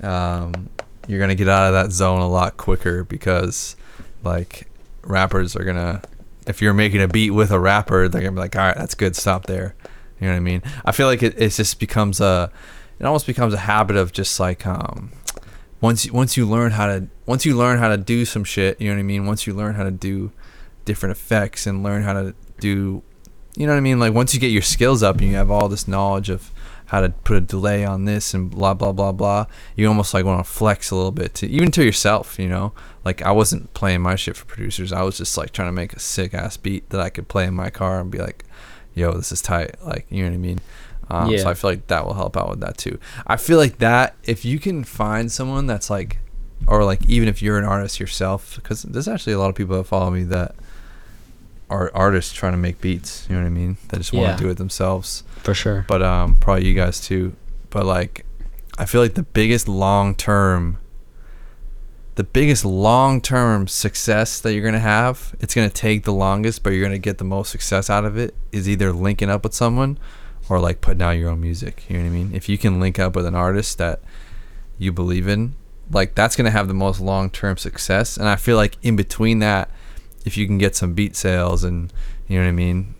Um, you're gonna get out of that zone a lot quicker because like rappers are gonna if you're making a beat with a rapper, they're gonna be like, all right, that's good, stop there. You know what I mean? I feel like it, it just becomes a, it almost becomes a habit of just like, um, once once you learn how to once you learn how to do some shit, you know what I mean. Once you learn how to do different effects and learn how to do, you know what I mean. Like once you get your skills up and you have all this knowledge of how to put a delay on this and blah blah blah blah, you almost like want to flex a little bit to even to yourself, you know. Like I wasn't playing my shit for producers. I was just like trying to make a sick ass beat that I could play in my car and be like, yo, this is tight. Like, you know what I mean? Um, yeah. So I feel like that will help out with that too. I feel like that if you can find someone that's like, or like even if you're an artist yourself, because there's actually a lot of people that follow me that are artists trying to make beats. You know what I mean? That just want to yeah. do it themselves. For sure. But um, probably you guys too. But like, I feel like the biggest long term the biggest long-term success that you're going to have it's going to take the longest but you're going to get the most success out of it is either linking up with someone or like putting out your own music you know what i mean? If you can link up with an artist that you believe in like that's going to have the most long-term success and i feel like in between that if you can get some beat sales and you know what i mean?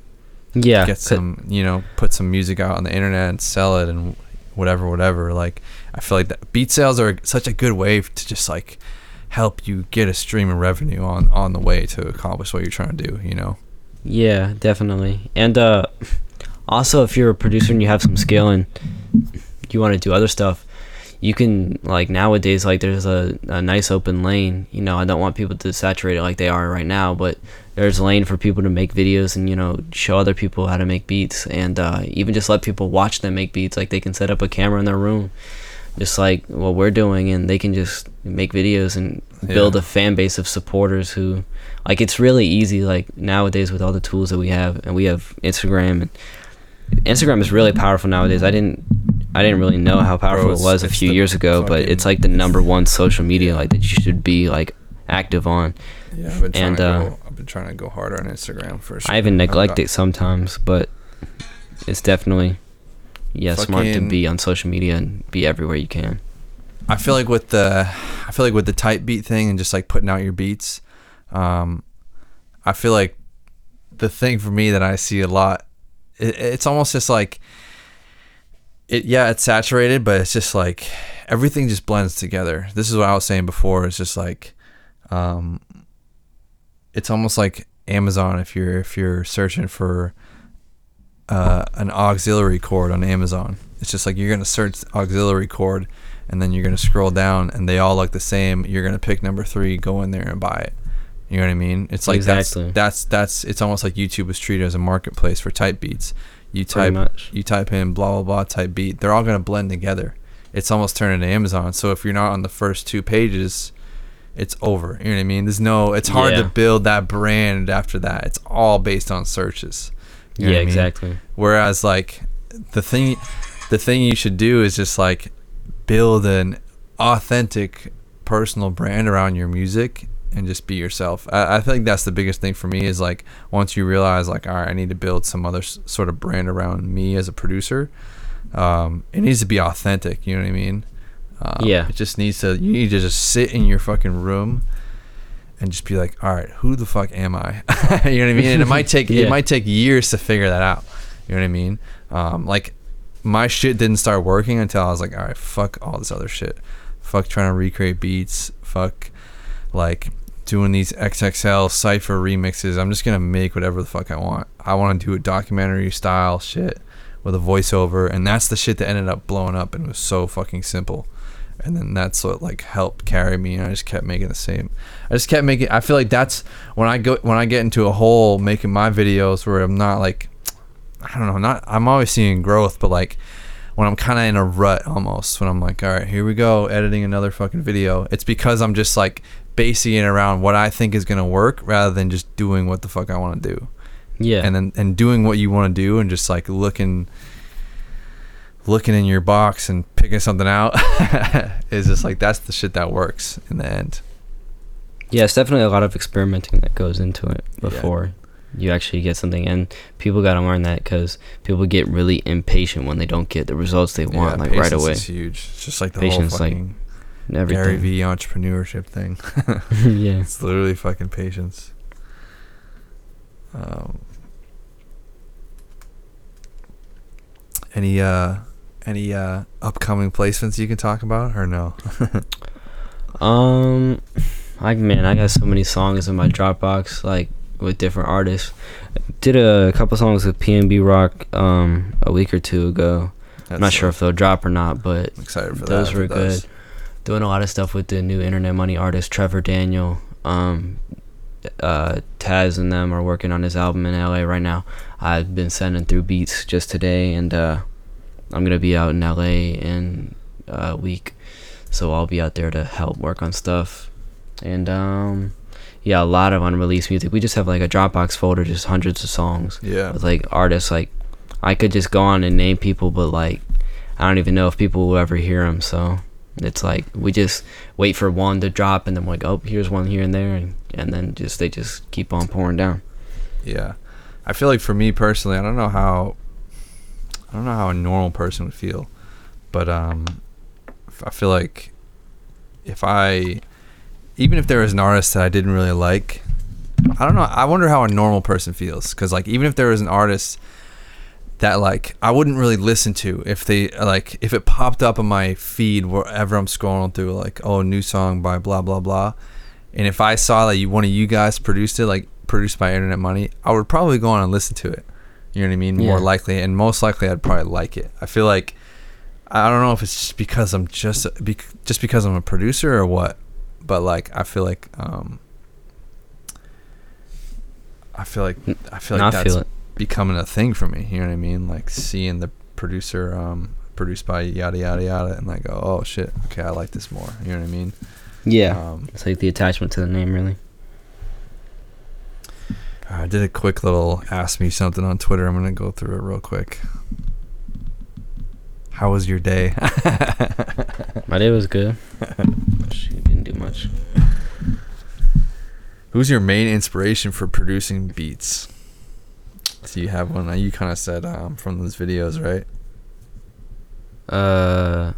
Yeah get some you know put some music out on the internet and sell it and whatever whatever like i feel like that beat sales are such a good way to just like help you get a stream of revenue on on the way to accomplish what you're trying to do you know? Yeah definitely and uh also if you're a producer and you have some skill and you want to do other stuff you can like nowadays like there's a, a nice open lane you know i don't want people to saturate it like they are right now but there's a lane for people to make videos and you know show other people how to make beats and uh, even just let people watch them make beats like they can set up a camera in their room just like what we're doing and they can just make videos and build yeah. a fan base of supporters who like it's really easy like nowadays with all the tools that we have and we have Instagram and Instagram is really powerful nowadays. I didn't I didn't really know how powerful Bro, it was a few years ago, but it's like the number one social media like that you should be like active on. Yeah, I've been and, uh, go, I've been trying to go harder on Instagram for sure. I even neglect it sometimes, but it's definitely yeah, smart to be on social media and be everywhere you can. I feel like with the I feel like with the type beat thing and just like putting out your beats, um, I feel like the thing for me that I see a lot, it, it's almost just like it. Yeah, it's saturated, but it's just like everything just blends together. This is what I was saying before. It's just like, um, it's almost like Amazon if you're if you're searching for uh, an auxiliary cord on Amazon. It's just like you're gonna search auxiliary cord, and then you're gonna scroll down, and they all look the same. You're gonna pick number three, go in there and buy it. You know what I mean? It's like exactly. that's that's that's. It's almost like YouTube was treated as a marketplace for type beats. You type you type in blah blah blah type beat. They're all gonna blend together. It's almost turned into Amazon. So if you're not on the first two pages, it's over. You know what I mean? There's no. It's hard yeah. to build that brand after that. It's all based on searches. You yeah, exactly. Whereas like the thing, the thing you should do is just like build an authentic personal brand around your music and just be yourself. I, I think that's the biggest thing for me is like once you realize like all right, I need to build some other s- sort of brand around me as a producer. Um, it needs to be authentic. You know what I mean? Um, yeah. It just needs to. You need to just sit in your fucking room and just be like, all right, who the fuck am I? you know what I mean? And it might take yeah. it might take years to figure that out. You know what I mean? Um, like my shit didn't start working until I was like, all right, fuck all this other shit. Fuck trying to recreate beats. Fuck like doing these XXL cipher remixes. I'm just gonna make whatever the fuck I want. I want to do a documentary style shit with a voiceover, and that's the shit that ended up blowing up and was so fucking simple. and then that's what like helped carry me and i just kept making the same i just kept making i feel like that's when i go when i get into a hole making my videos where i'm not like i don't know not i'm always seeing growth but like when i'm kind of in a rut almost when i'm like all right here we go editing another fucking video it's because i'm just like basing it around what i think is going to work rather than just doing what the fuck i want to do Yeah. and then and doing what you want to do and just like looking looking in your box and picking something out is just like that's the shit that works in the end Yeah, it's definitely a lot of experimenting that goes into it Yeah. before you actually get something. And people got to learn that because people get really impatient when they don't get the results they want, like right away. is huge it's just like the Patience, whole like, Gary Everything. V entrepreneurship thing yeah. it's literally fucking patience um any uh any uh upcoming placements you can talk about or no Um, like man, I got so many songs in my Dropbox, like with different artists. Did a couple songs with PNB Rock um a week or two ago. I'm not That's sure if they'll drop or not, but I'm excited for those that were does. Doing a lot of stuff with the new Internet Money artist Trevor Daniel. Um, uh, Taz and them are working on his album in LA right now. I've been sending through beats just today, and uh, I'm gonna be out in LA in a week, so I'll be out there to help work on stuff. And um, yeah, a lot of unreleased music. We just have like a Dropbox folder, just hundreds of songs yeah with like artists like I could just go on and name people, but like I don't even know if people will ever hear them. So it's like we just wait for one to drop, and then we're like, oh, here's one here and there, and, and then just they just keep on pouring down. Yeah, I feel like for me personally, I don't know how, I don't know how a normal person would feel, but um, I feel like if I, even if there was an artist that I didn't really like, I don't know. I wonder how a normal person feels because like even if there was an artist that like I wouldn't really listen to if they like if it popped up on my feed wherever I'm scrolling through like oh new song by blah blah blah and if I saw that you one of you guys produced it like produced by Internet Money I would probably go on and listen to it you know what I mean more Yeah. likely and most likely I'd probably like it I feel like I don't know if it's just because I'm just just because I'm a producer or what but like I feel like um I feel like I feel like I that's feel it. Becoming a thing for me. You know what I mean? Like seeing the producer um, produced by yada yada yada, and like, oh shit, okay, I like this more. You know what I mean? Yeah, Um, it's like the attachment to the name, really. I did a quick little ask me something on Twitter. I'm gonna go through it real quick. How was your day? My day was good. Shoot, didn't do much. Who's your main inspiration for producing beats? Do you have one? You kind of said um, from those videos, right? Uh,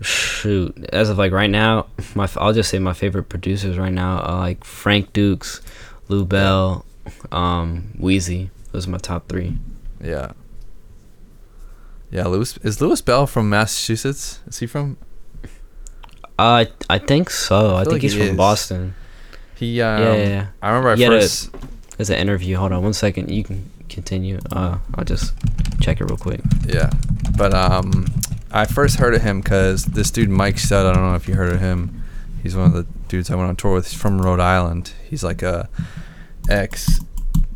shoot. As of like right now, my I'll just say my favorite producers right now are like Frank Dukes, Lou Bell, um, Wheezy. Those are my top three. Yeah. Yeah, Louis is Louis Bell from Massachusetts? Is he from? Uh, I I think so. I, feel think like he's he from is. Boston. He um, yeah, yeah, yeah. I remember I had a- first There's an interview. Hold on one second. You can continue. Uh, I'll just check it real quick. Yeah, but um, I first heard of him because this dude Mike Stud. I don't know if you heard of him. He's one of the dudes I went on tour with. He's from Rhode Island. He's like a ex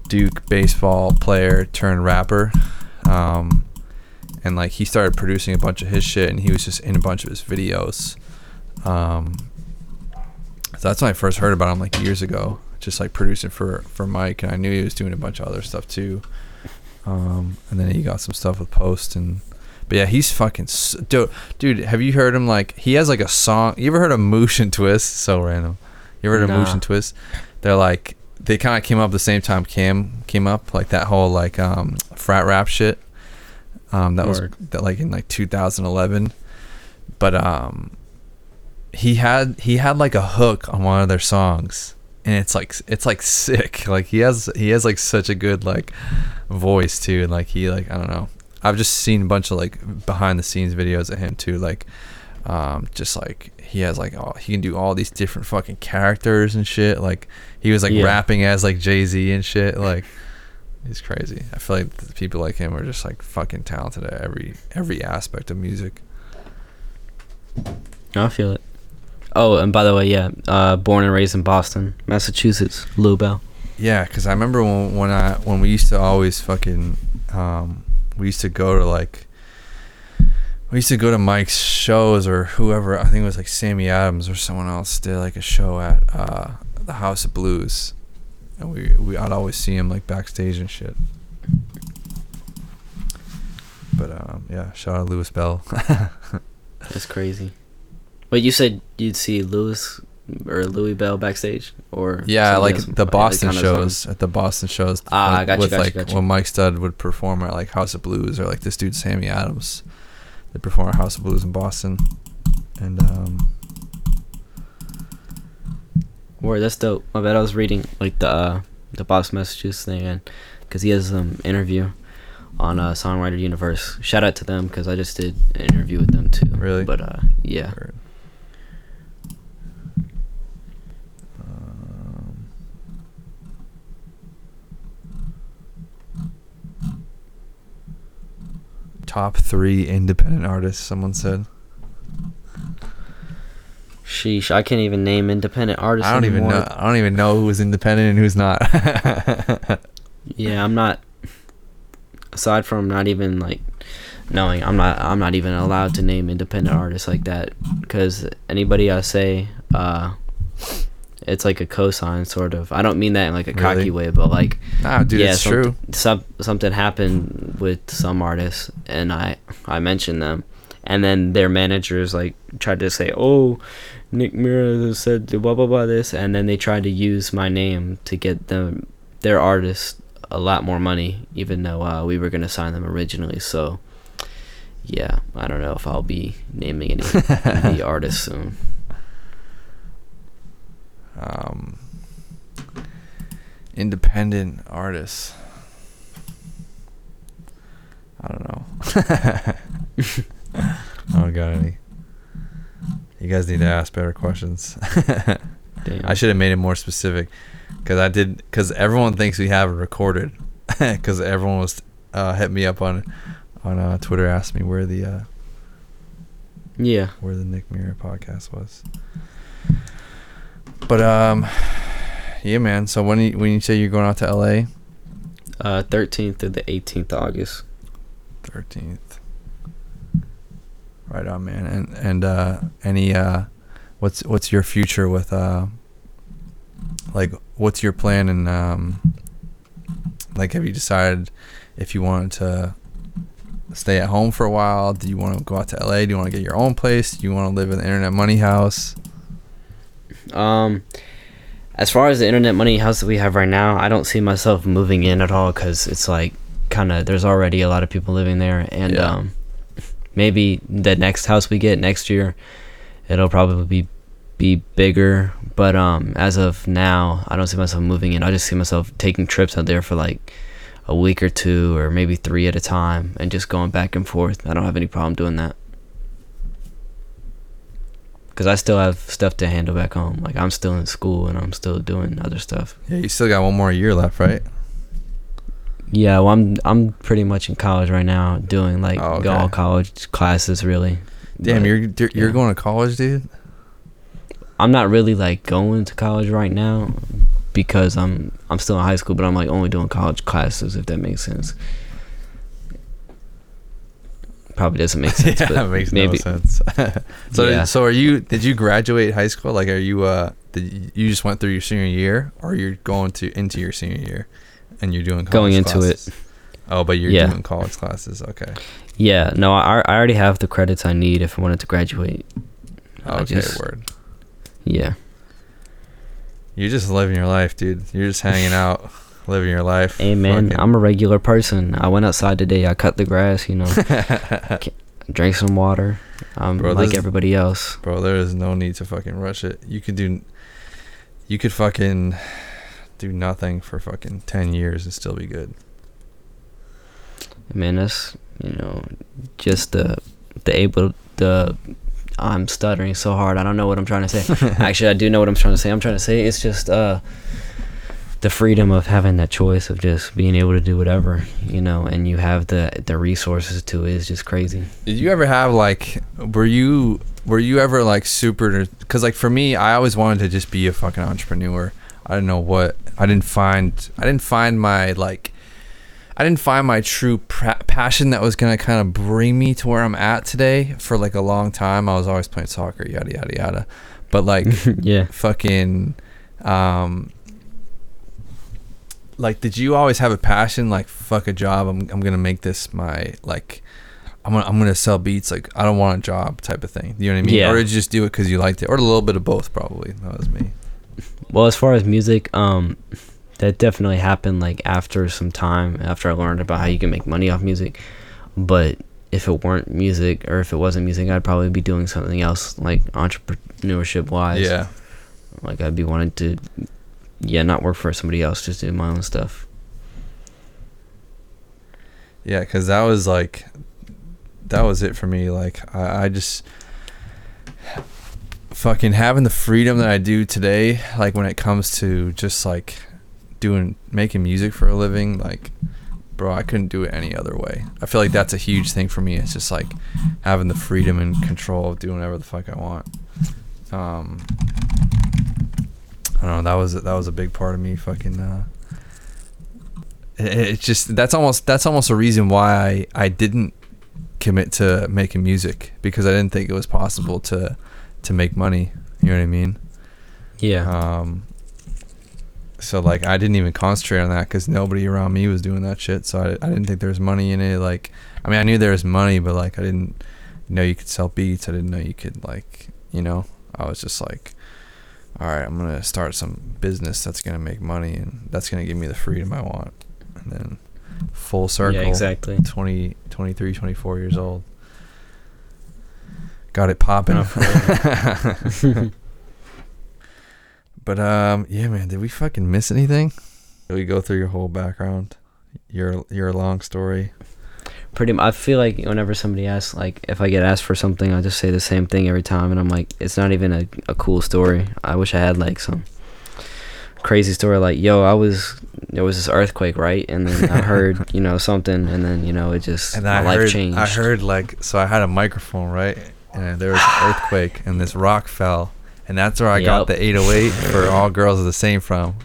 Duke baseball player turned rapper. Um, and like he started producing a bunch of his shit, and he was just in a bunch of his videos. Um, so that's when I first heard about him like years ago, just like producing for for Mike, and I knew he was doing a bunch of other stuff too. Um, and then he got some stuff with Post and, but yeah, he's fucking s- dude. Dude, have you heard him? Like he has like a song. You ever heard of and Twist? So random. You ever heard of Moosh Nah. and Twist? They're like they kind of came up the same time Cam came up, like that whole like um frat rap shit. Um, that Word. was that like in like 2011, but um, he had he had like a hook on one of their songs, and it's like it's like sick. Like he has he has like such a good like voice too, and like he like I don't know. I've just seen a bunch of like behind the scenes videos of him too, like um just like he has like all he can do all these different fucking characters and shit. Like he was like Yeah. rapping as like Jay Z and shit. Like he's crazy. I feel like the people like him are just like fucking talented at every every aspect of music. I feel it. Oh, and by the way, yeah, uh, born and raised in Boston, Massachusetts, Lou Bell. Yeah, because I remember when when I when we used to always fucking um, we used to go to like we used to go to Mike's shows or whoever I think it was like Sammy Adams or someone else did like a show at uh, the House of Blues, and we we I'd always see him like backstage and shit. But um, yeah, shout out Louis Bell. That's crazy. But you said you'd see Louis or Louis Bell backstage, or yeah, like else, the Boston shows at the Boston shows. Ah, I got with like you, got you. when Mike Stud would perform at like House of Blues or like this dude Sammy Adams, they perform at House of Blues in Boston, and um. Word, that's dope. I bet I was reading like the uh, the Boss Messages thing, and because he has um interview on uh, Songwriter Universe. Shout out to them because I just did an interview with them too. Really? But uh, yeah. Word. Top three independent artists. Someone said. Sheesh, I can't even name independent artists. I don't anymore. even know. I don't even know who's independent and who's not. yeah, I'm not. Aside from not even like knowing, I'm not. I'm not even allowed to name independent artists like that because anybody I say, uh, it's like a cosign sort of. I don't mean that in like a Really? cocky way, but like nah, dude, yeah, it's some- true. Some, something happened with some artists, and I I mentioned them, and then their managers like tried to say, "Oh, Nick Mira said blah blah blah this," and then they tried to use my name to get them their artist a lot more money, even though uh, we were gonna sign them originally. So, yeah, I don't know if I'll be naming any indie artists soon. Um, independent artists. I don't know. I don't got any. You guys need to ask better questions. I should have made it more specific, because I did. Because everyone thinks we have it recorded. Because everyone was uh, hit me up on on uh, Twitter, asked me where the uh, yeah, where the Nick Mira podcast was. But um, yeah, man. So when you when you say you're going out to LA, uh, 13th through the 18th of August. thirteenth. Right on, man. And and uh, any uh, what's what's your future with uh, like what's your plan and um, like have you decided if you wanted to stay at home for a while? Do you want to go out to LA? Do you want to get your own place? Do you want to live in the Internet Money House? Um, as far as the internet money house that we have right now, I don't see myself moving in at all because it's like kind of there's already a lot of people living there, and Yeah. um, maybe the next house we get next year, it'll probably be be bigger. But um, as of now, I don't see myself moving in. I just see myself taking trips out there for like a week or two, or maybe three at a time, and just going back and forth. I don't have any problem doing that. Cause I still have stuff to handle back home. Like I'm still in school and I'm still doing other stuff. Yeah, you still got one more year left, right? Yeah, well, I'm I'm pretty much in college right now, doing like Oh, okay. all college classes really. Damn, But you're you're, you're yeah. going to college, dude. I'm not really like going to college right now because I'm I'm still in high school, but I'm like only doing college classes if that makes sense. Probably doesn't make sense, yeah, but it makes maybe no sense. so Yeah. so are you? Did you graduate high school? Like, are you? Uh, did you, you just went through your senior year, or you're going to into your senior year, and you're doing college Going into it. Oh, but you're Yeah. doing college classes. Okay. yeah, no, I I already have the credits I need if I wanted to graduate. Okay. just- word. Yeah. You're just living your life, dude. You're just hanging out, living your life. Hey man, Fucking- I'm a regular person. I went outside today. I cut the grass, you know, drank some water. I'm Bro, like everybody else. Bro, there is no need to fucking rush it. You could do, you could fucking do nothing for fucking ten years and still be good. Man, that's you know, just the the able the. I'm stuttering so hard. I don't know what I'm trying to say. Actually, I do know what I'm trying to say. I'm trying to say it's just uh the freedom of having that choice of just being able to do whatever, you know, and you have the the resources to it is just crazy. Did you ever have like were you were you ever like super cuz like for me I always wanted to just be a fucking entrepreneur. I don't know what I didn't find I didn't find my like I didn't find my true pra- passion that was gonna kind of bring me to where I'm at today for like a long time. I was always playing soccer, yada yada yada. But like, yeah, fucking, um, like, did you always have a passion? Like, fuck a job. I'm I'm gonna make this my like. I'm gonna, I'm gonna sell beats like I don't want a job type of thing. You know what I mean? Yeah. Or did you just do it because you liked it, or a little bit of both? Probably that was me. Well, as far as music, um, that definitely happened like after some time after I learned about how you can make money off music. But if it weren't music or if it wasn't music, I'd probably be doing something else like entrepreneurship wise. Yeah. Like I'd be wanting to, yeah, not work for somebody else, just do my own stuff. Yeah, because that was like, that was it for me. Like I, I just fucking having the freedom that I do today, like when it comes to just like doing making music for a living, like bro, I couldn't do it any other way. I feel like that's a huge thing for me. It's just like having the freedom and control of doing whatever the fuck I want. Um, I don't know. That was that was a big part of me. Fucking. Uh, it, it's just that's almost that's almost a reason why I I didn't commit to making music because I didn't think it was possible to to make money. You know what I mean? Yeah. Um, so like I didn't even concentrate on that because nobody around me was doing that shit. So I, I didn't think there was money in it. Like I mean I knew there was money, but like I didn't know you could sell beats. I didn't know you could like you know. I was just like, all right, I'm gonna start some business that's gonna make money and that's gonna give me the freedom I want. And then full circle. Yeah, exactly. 20, 23, 24 years old. Got it popping. But um, yeah, man, did we fucking miss anything? Did we go through your whole background, your your long story? Pretty. i feel like whenever somebody asks, like, if I get asked for something, I just say the same thing every time, and I'm like, it's not even a, a cool story. I wish I had like some crazy story, like, yo, I was there was this earthquake, right? And then I heard, you know, something, and then you know, it just And my I life heard, changed. I heard like, so I had a microphone, right? And there was an earthquake, and this rock fell, and that's where I got the 808 for all girls are the same from.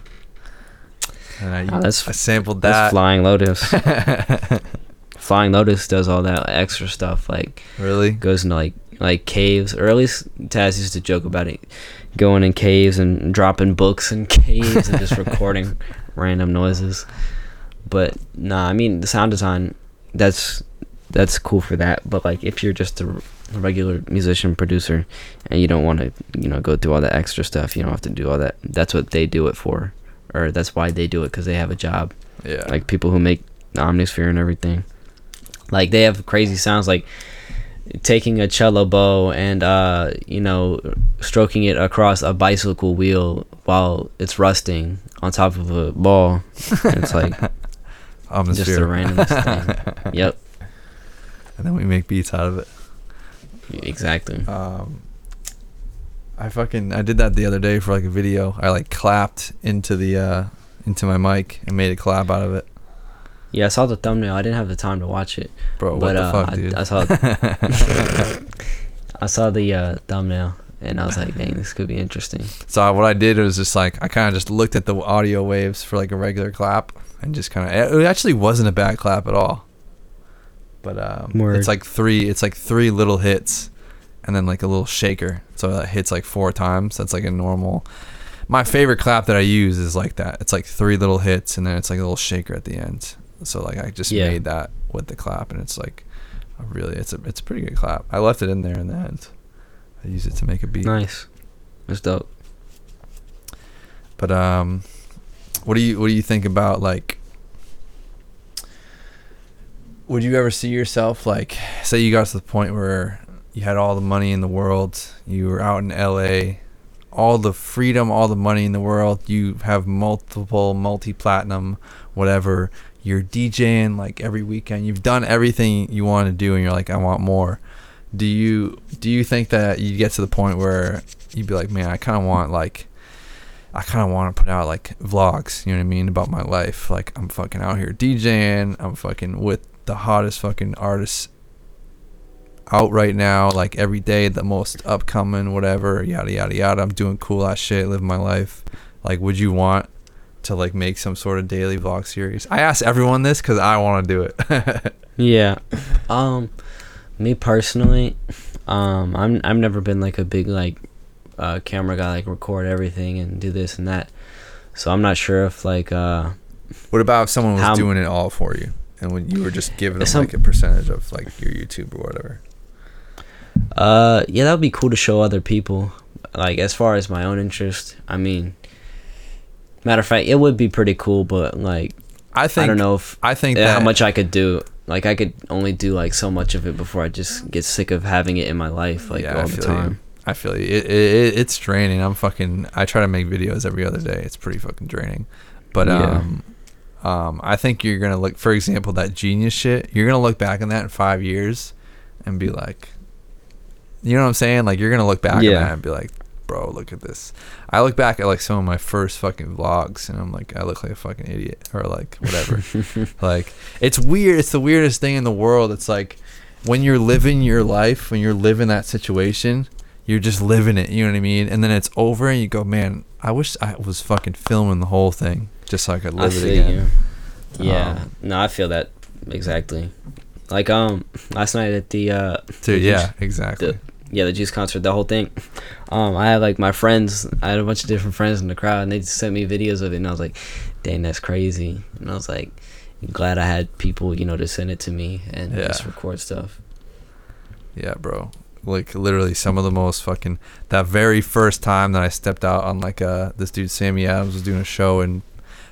And I, Oh, that's- I sampled That's that. Flying Lotus. Flying Lotus does all that extra stuff, like really? goes into like like caves, or at least Taz used to joke about it, going in caves and dropping books in caves and just recording random noises. But nah, I mean the sound design, that's that's cool for that. But like if you're just a regular musician producer and you don't want to, you know, go through all that extra stuff, you don't have to do all that. That's what they do it for, or that's why they do it because they have a job Yeah. like people who make Omnisphere and everything. Like they have crazy sounds like taking a cello bow and uh you know stroking it across a bicycle wheel while it's rusting on top of a ball. It's like just the randomest thing. Yep, and then we make beats out of it. exactly. Um, I fucking I did that the other day for like a video. I like clapped into the uh into my mic and made a clap out of it. Yeah, I saw the thumbnail. I didn't have the time to watch it, Bro, what but the uh, fuck, I, dude? I saw I saw the uh, thumbnail and I was like, dang, this could be interesting. so what I did was just like I kind of just looked at the audio waves for like a regular clap and just kind of it actually wasn't a bad clap at all. But um, it's like three it's like three little hits and then like a little shaker. So that hits like four times. That's like a normal. My favorite clap that I use is like that. It's like three little hits and then it's like a little shaker at the end. So like I just Yeah. made that with the clap and it's like a really it's a it's a pretty good clap. I left it in there in the end. I used it to make a beat. Nice, that's dope. But um, what do you what do you think about like? Would you ever see yourself like, say you got to the point where you had all the money in the world, you were out in L.A., all the freedom, all the money in the world, you have multiple multi-platinum, whatever. You're DJing like every weekend. You've done everything you want to do, and you're like, I want more. Do you do you think that you get to the point where you'd be like, man, I kind of want like I kind of want to put out like vlogs, you know what I mean, about my life. Like I'm fucking out here DJing. I'm fucking with the hottest fucking artists out right now, like every day, the most upcoming, whatever, yada yada yada. I'm doing cool ass shit, living my life. Like, would you want to like make some sort of daily vlog series? I ask everyone this because I want to do it. yeah. Um, me personally, um, I'm I've never been like a big like uh, camera guy, like record everything and do this and that. So I'm not sure if like uh. What about if someone was doing it all for you? and when you were just giving them some, like a percentage of like your YouTube or whatever. Uh, yeah, that would be cool to show other people. Like as far as my own interest, I mean, matter of fact, it would be pretty cool. But like, I think I don't know if I think how much I could do. Like I could only do like so much of it before I just get sick of having it in my life like yeah, all the time. You. I feel you. It, it, it's draining. I'm fucking. I try to make videos every other day. It's pretty fucking draining. But yeah. um, um, I think you're gonna look, for example, that genius shit. You're gonna look back on that in five years, and be like, you know what I'm saying? Like you're gonna look back yeah. on that and be like, bro, look at this. I look back at like some of my first fucking vlogs, and I'm like, I look like a fucking idiot, or like whatever. like it's weird. It's the weirdest thing in the world. It's like when you're living your life, when you're living that situation, you're just living it. You know what I mean? And then it's over, and you go, man, I wish I was fucking filming the whole thing just so I could live I it again. You. Yeah, um, no, I feel that exactly. Like um, last night at the uh, dude, yeah, exactly. The, yeah, the Juice concert, the whole thing. Um, I had like my friends. I had a bunch of different friends in the crowd, and they just sent me videos of it, and I was like, "Dang, that's crazy!" And I was like, glad I had people, you know, to send it to me and yeah. just record stuff. Yeah, bro. Like literally, some of the most fucking that very first time that I stepped out on like uh this dude Sammy Adams was doing a show in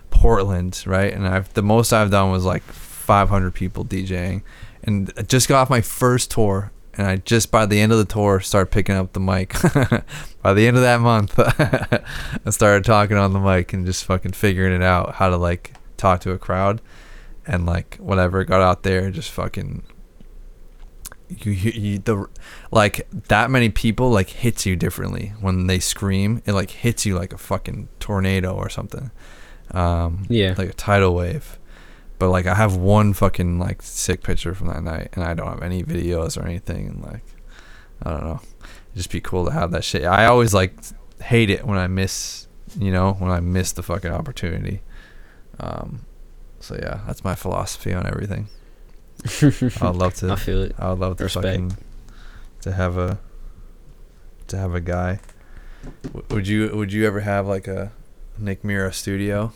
Portland, right? And I've the most I've done was like 500 people DJing, and I just got off my first tour, and I just by the end of the tour started picking up the mic. by the end of that month, I started talking on the mic and just fucking figuring it out how to like talk to a crowd, and like whatever got out there, just fucking you, you, you, the like that many people like hits you differently when they scream it like hits you like a fucking tornado or something um, yeah. Like a tidal wave. But like I have one fucking like sick picture from that night, and I don't have any videos or anything. And like, I don't know. It'd just be cool to have that shit. I always like hate it when I miss, you know, when I miss the fucking opportunity. Um, so yeah, that's my philosophy on everything. I'd love to. I feel it. I would love to Respect. fucking to have a to have a guy. W- would you Would you ever have like a Nick Mira studio?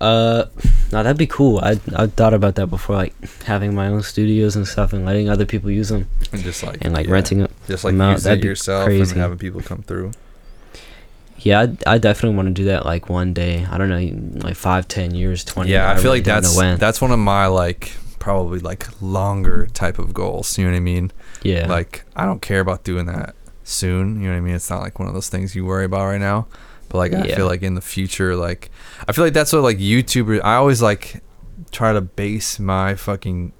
Uh, no, that'd be cool. I I thought about that before, like having my own studios and stuff, and letting other people use them, and just like and like yeah. renting it, just like them out. That'd it yourself crazy. and having people come through. Yeah, I, I definitely want to do that like one day. I don't know, like five, ten years, twenty. Yeah, I feel like that's that's one of my like probably like longer type of goals. You know what I mean? Yeah. Like I don't care about doing that soon. You know what I mean? It's not like one of those things you worry about right now. But like I feel like in the future, like I feel like that's what like YouTubers. I always like try to base my fucking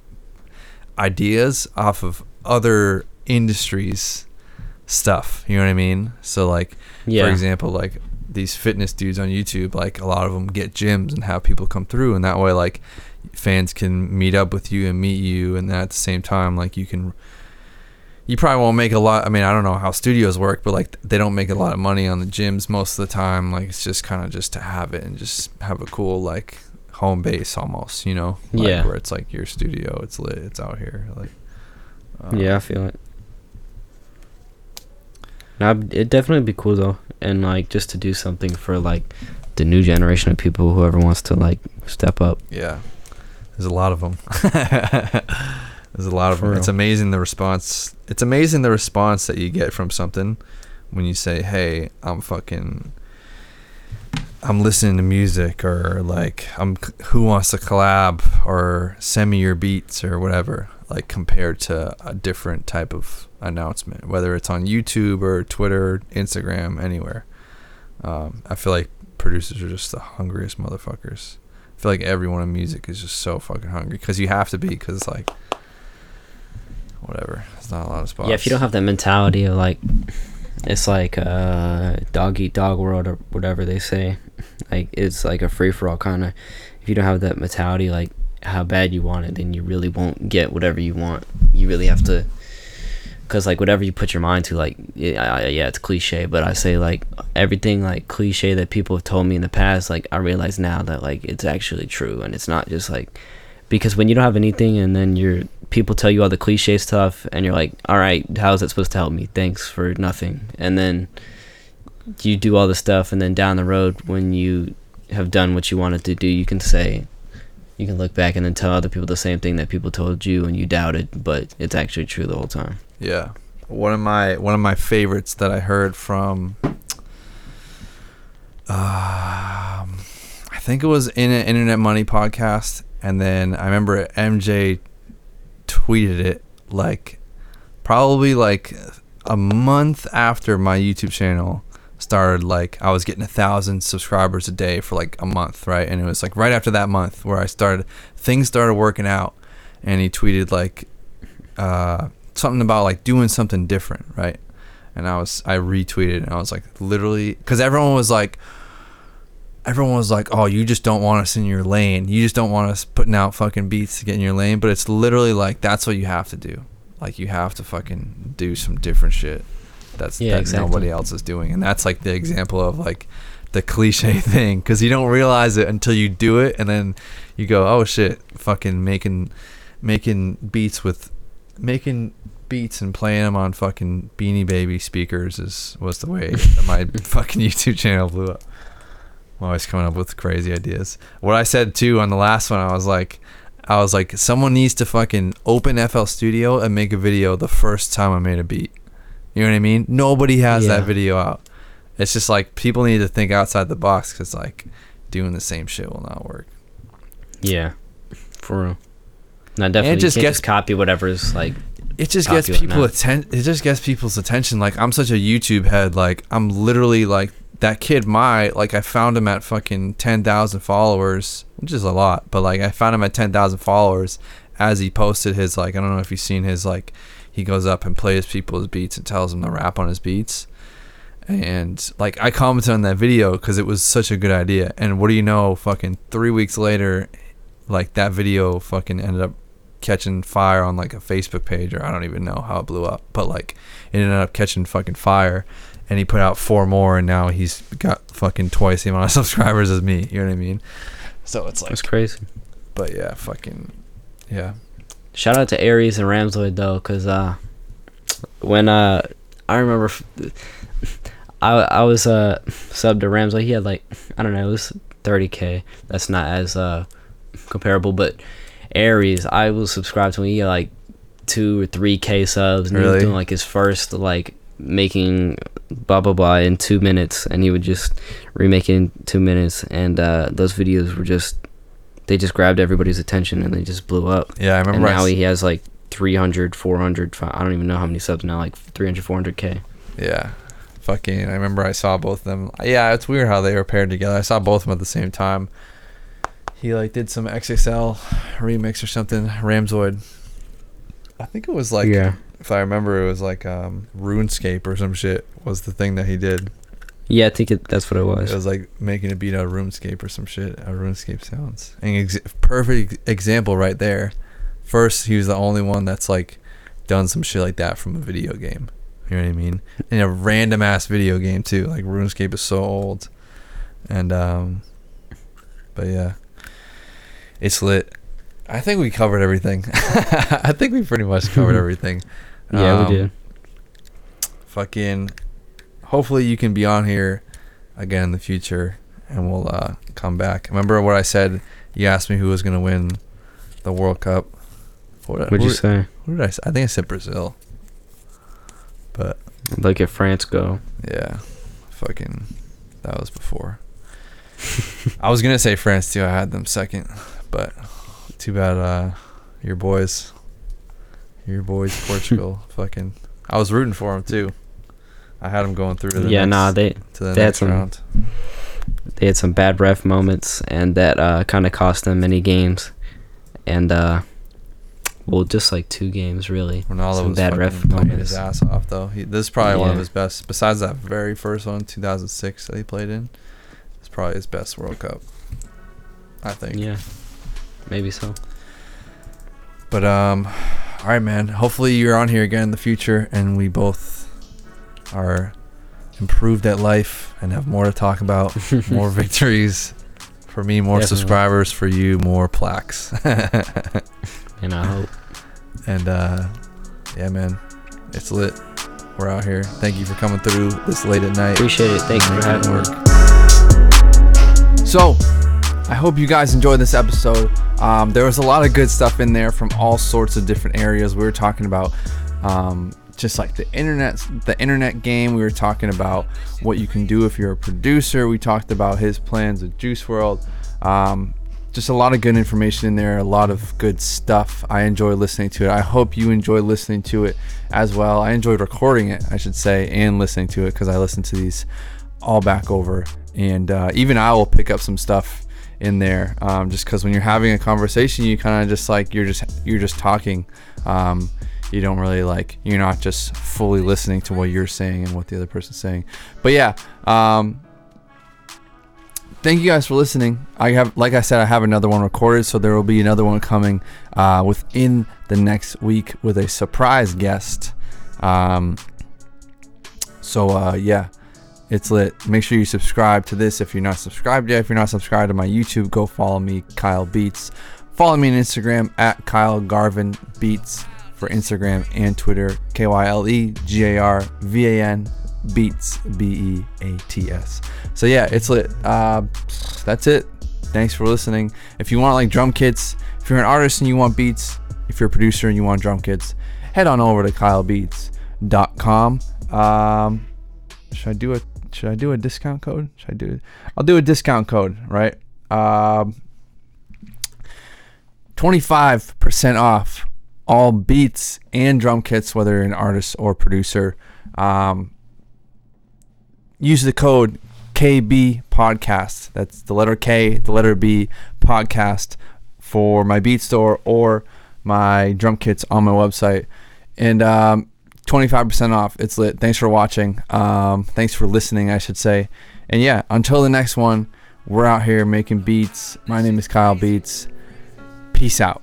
ideas off of other industries stuff. You know what I mean? So like, yeah. for example, like these fitness dudes on YouTube, like a lot of them get gyms and have people come through, and that way like fans can meet up with you and meet you, and then at the same time like you can you probably won't make a lot. I mean, I don't know how studios work, but like they don't make a lot of money on the gyms most of the time. Like it's just kind of just to have it and just have a cool like home base almost, you know? Like, yeah. Where it's like your studio, it's lit, it's out here. Like. Um, yeah, I feel it. Now, it'd definitely be cool though, and like just to do something for like the new generation of people, whoever wants to like step up. Yeah, there's a lot of them. There's a lot of them. It's amazing the response. It's amazing the response that you get from something when you say, "Hey, I'm fucking I'm listening to music or like I'm who wants to collab or send me your beats or whatever." Like compared to a different type of announcement, whether it's on YouTube or Twitter, Instagram, anywhere. Um, I feel like producers are just the hungriest motherfuckers. I feel like everyone in music is just so fucking hungry because you have to be because like whatever. It's not a lot of spots. Yeah, if you don't have that mentality of like, it's like uh dog eat dog world or whatever they say like it's like a free for all kind of if you don't have that mentality like how bad you want it then you really won't get whatever you want you really have to because like whatever you put your mind to like yeah, yeah it's cliche but i say like everything like cliche that people have told me in the past like i realize now that like it's actually true and it's not just like because when you don't have anything and then you're people tell you all the cliche stuff and you're like all right how's that supposed to help me? Thanks for nothing. And then you do all the stuff and then down the road when you have done what you wanted to do you can say you can look back and then tell other people the same thing that people told you and you doubted but it's actually true the whole time. Yeah. One of my one of my favorites that i heard from um, i think it was in an internet money podcast and then i remember mj tweeted it like probably like a month after my youtube channel started like I was getting a thousand subscribers a day for like a month, right? And it was like right after that month where I started things started working out and he tweeted like uh, something about like doing something different, right? And I was I retweeted and I was like literally cuz everyone was like everyone was like, "Oh, you just don't want us in your lane. You just don't want us putting out fucking beats to get in your lane." But it's literally like that's what you have to do. Like you have to fucking do some different shit that's yeah, that exactly. nobody else is doing and that's like the example of like the cliche thing because you don't realize it until you do it and then you go oh shit fucking making making beats with making beats and playing them on fucking beanie baby speakers is was the way my fucking youtube channel blew up i'm always coming up with crazy ideas what i said too on the last one i was like i was like someone needs to fucking open fl studio and make a video the first time i made a beat you know what I mean? Nobody has yeah. that video out. It's just like people need to think outside the box because like doing the same shit will not work. Yeah, for real. No, definitely. And it just gets just copy whatever's like. It just gets people attention. It just gets people's attention. Like I'm such a YouTube head. Like I'm literally like that kid. My like I found him at fucking ten thousand followers, which is a lot. But like I found him at ten thousand followers as he posted his like I don't know if you've seen his like he goes up and plays people's beats and tells them to rap on his beats. And like I commented on that video because it was such a good idea. And what do you know? Fucking three weeks later, like that video fucking ended up catching fire on like a Facebook page or I don't even know how it blew up, but like it ended up catching fucking fire. And he put out four more, and now he's got fucking twice the amount of subscribers as me. You know what I mean? So it's like it's crazy. But yeah, fucking yeah. Shout out to Aries and Ramzoid though, cause uh, when uh, I remember, I I was uh subbed to Ramzoid. He had like I don't know, it was 30k. That's not as uh comparable, but Aries, I was subscribed to him. He had like two or three k subs, and really? he was doing like his first like making blah blah blah in two minutes, and he would just remake it in two minutes, and uh, those videos were just they just grabbed everybody's attention and they just blew up. Yeah, I remember. And now he has like 300, 400, I don't even know how many subs now, like 300, 400k. Yeah. Fucking, I remember I saw both of them. Yeah, it's weird how they were paired together. I saw both of them at the same time. He like did some XXL remix or something, Ramzoid. I think it was like, yeah. If I remember, it was like um, RuneScape or some shit was the thing that he did. Yeah, I think it, that's what it was. It was like making a beat out of RuneScape or some shit. Out RuneScape sounds. And ex- perfect example right there. First, he was the only one that's like done some shit like that from a video game. You know what I mean? In a random ass video game too. Like RuneScape is so old, and um, but yeah, it's lit. I think we covered everything. I think we pretty much covered everything. Yeah, um, we did. Fucking hopefully you can be on here again in the future and we'll uh, come back. Remember what I said? You asked me who was going to win the World Cup. What, What'd you say? What did I say? I think I said Brazil. But look at France go. Yeah. Fucking that was before. I was going to say France too. I had them second, but too bad uh your boys your boys Portugal fucking I was rooting for them too. I had them going through to the yeah, next, nah, they to the they next had some, round. They had some bad ref moments, and that uh, kind of cost them many games. And uh, Well, just like two games, really. Ronaldo Some was bad ref playing moments. his ass off though. He, this is probably one of his best. Besides that very first one, 2006 that he played in, it's probably his best World Cup. I think. Yeah, maybe so. But um, all right, man. Hopefully you're on here again in the future, and we both are improved at life and have more to talk about, more victories. For me, more Definitely. subscribers. For you, more plaques. And I hope. and uh, yeah, man, it's lit. We're out here. Thank you for coming through this late at night. Appreciate it. Thank you for having me. work. So, I hope you guys enjoyed this episode. Um, there was a lot of good stuff in there from all sorts of different areas. We were talking about um, just like the internet, the internet game. We were talking about what you can do if you're a producer. We talked about his plans with Juice WRLD. Um, just a lot of good information in there, a lot of good stuff. I enjoy listening to it. I hope you enjoy listening to it as well. I enjoyed recording it, I should say, and listening to it because I listen to these all back over. And uh, even I will pick up some stuff in there, um, just because when you're having a conversation, you kind of just like you're just you're just talking. Um, you don't really like you're not just fully listening to what you're saying and what the other person's saying. But yeah, um, thank you guys for listening. I have, like I said, I have another one recorded, so there will be another one coming uh, within the next week with a surprise guest. Um, so uh, yeah, it's lit. Make sure you subscribe to this if you're not subscribed yet. If you're not subscribed to my YouTube, go follow me, Kyle Beats. Follow me on Instagram at Kyle Garvan Beats for Instagram and Twitter. K Y L E G A R V A N Beats B E A T S. So yeah, it's lit. Uh, that's it. Thanks for listening. If you want like drum kits, if you're an artist and you want beats, if you're a producer and you want drum kits, head on over to kylebeats.com. Um, should I do a should I do a discount code? Should I do I'll do a discount code, right? Um 25% off all beats and drum kits, whether you're an artist or producer. Um, use the code KB Podcast. That's the letter K, the letter B podcast for my beat store or my drum kits on my website. And um, 25% off. It's lit. Thanks for watching. Um, thanks for listening, I should say. And yeah, until the next one, we're out here making beats. My name is Kyle Beats. Peace out.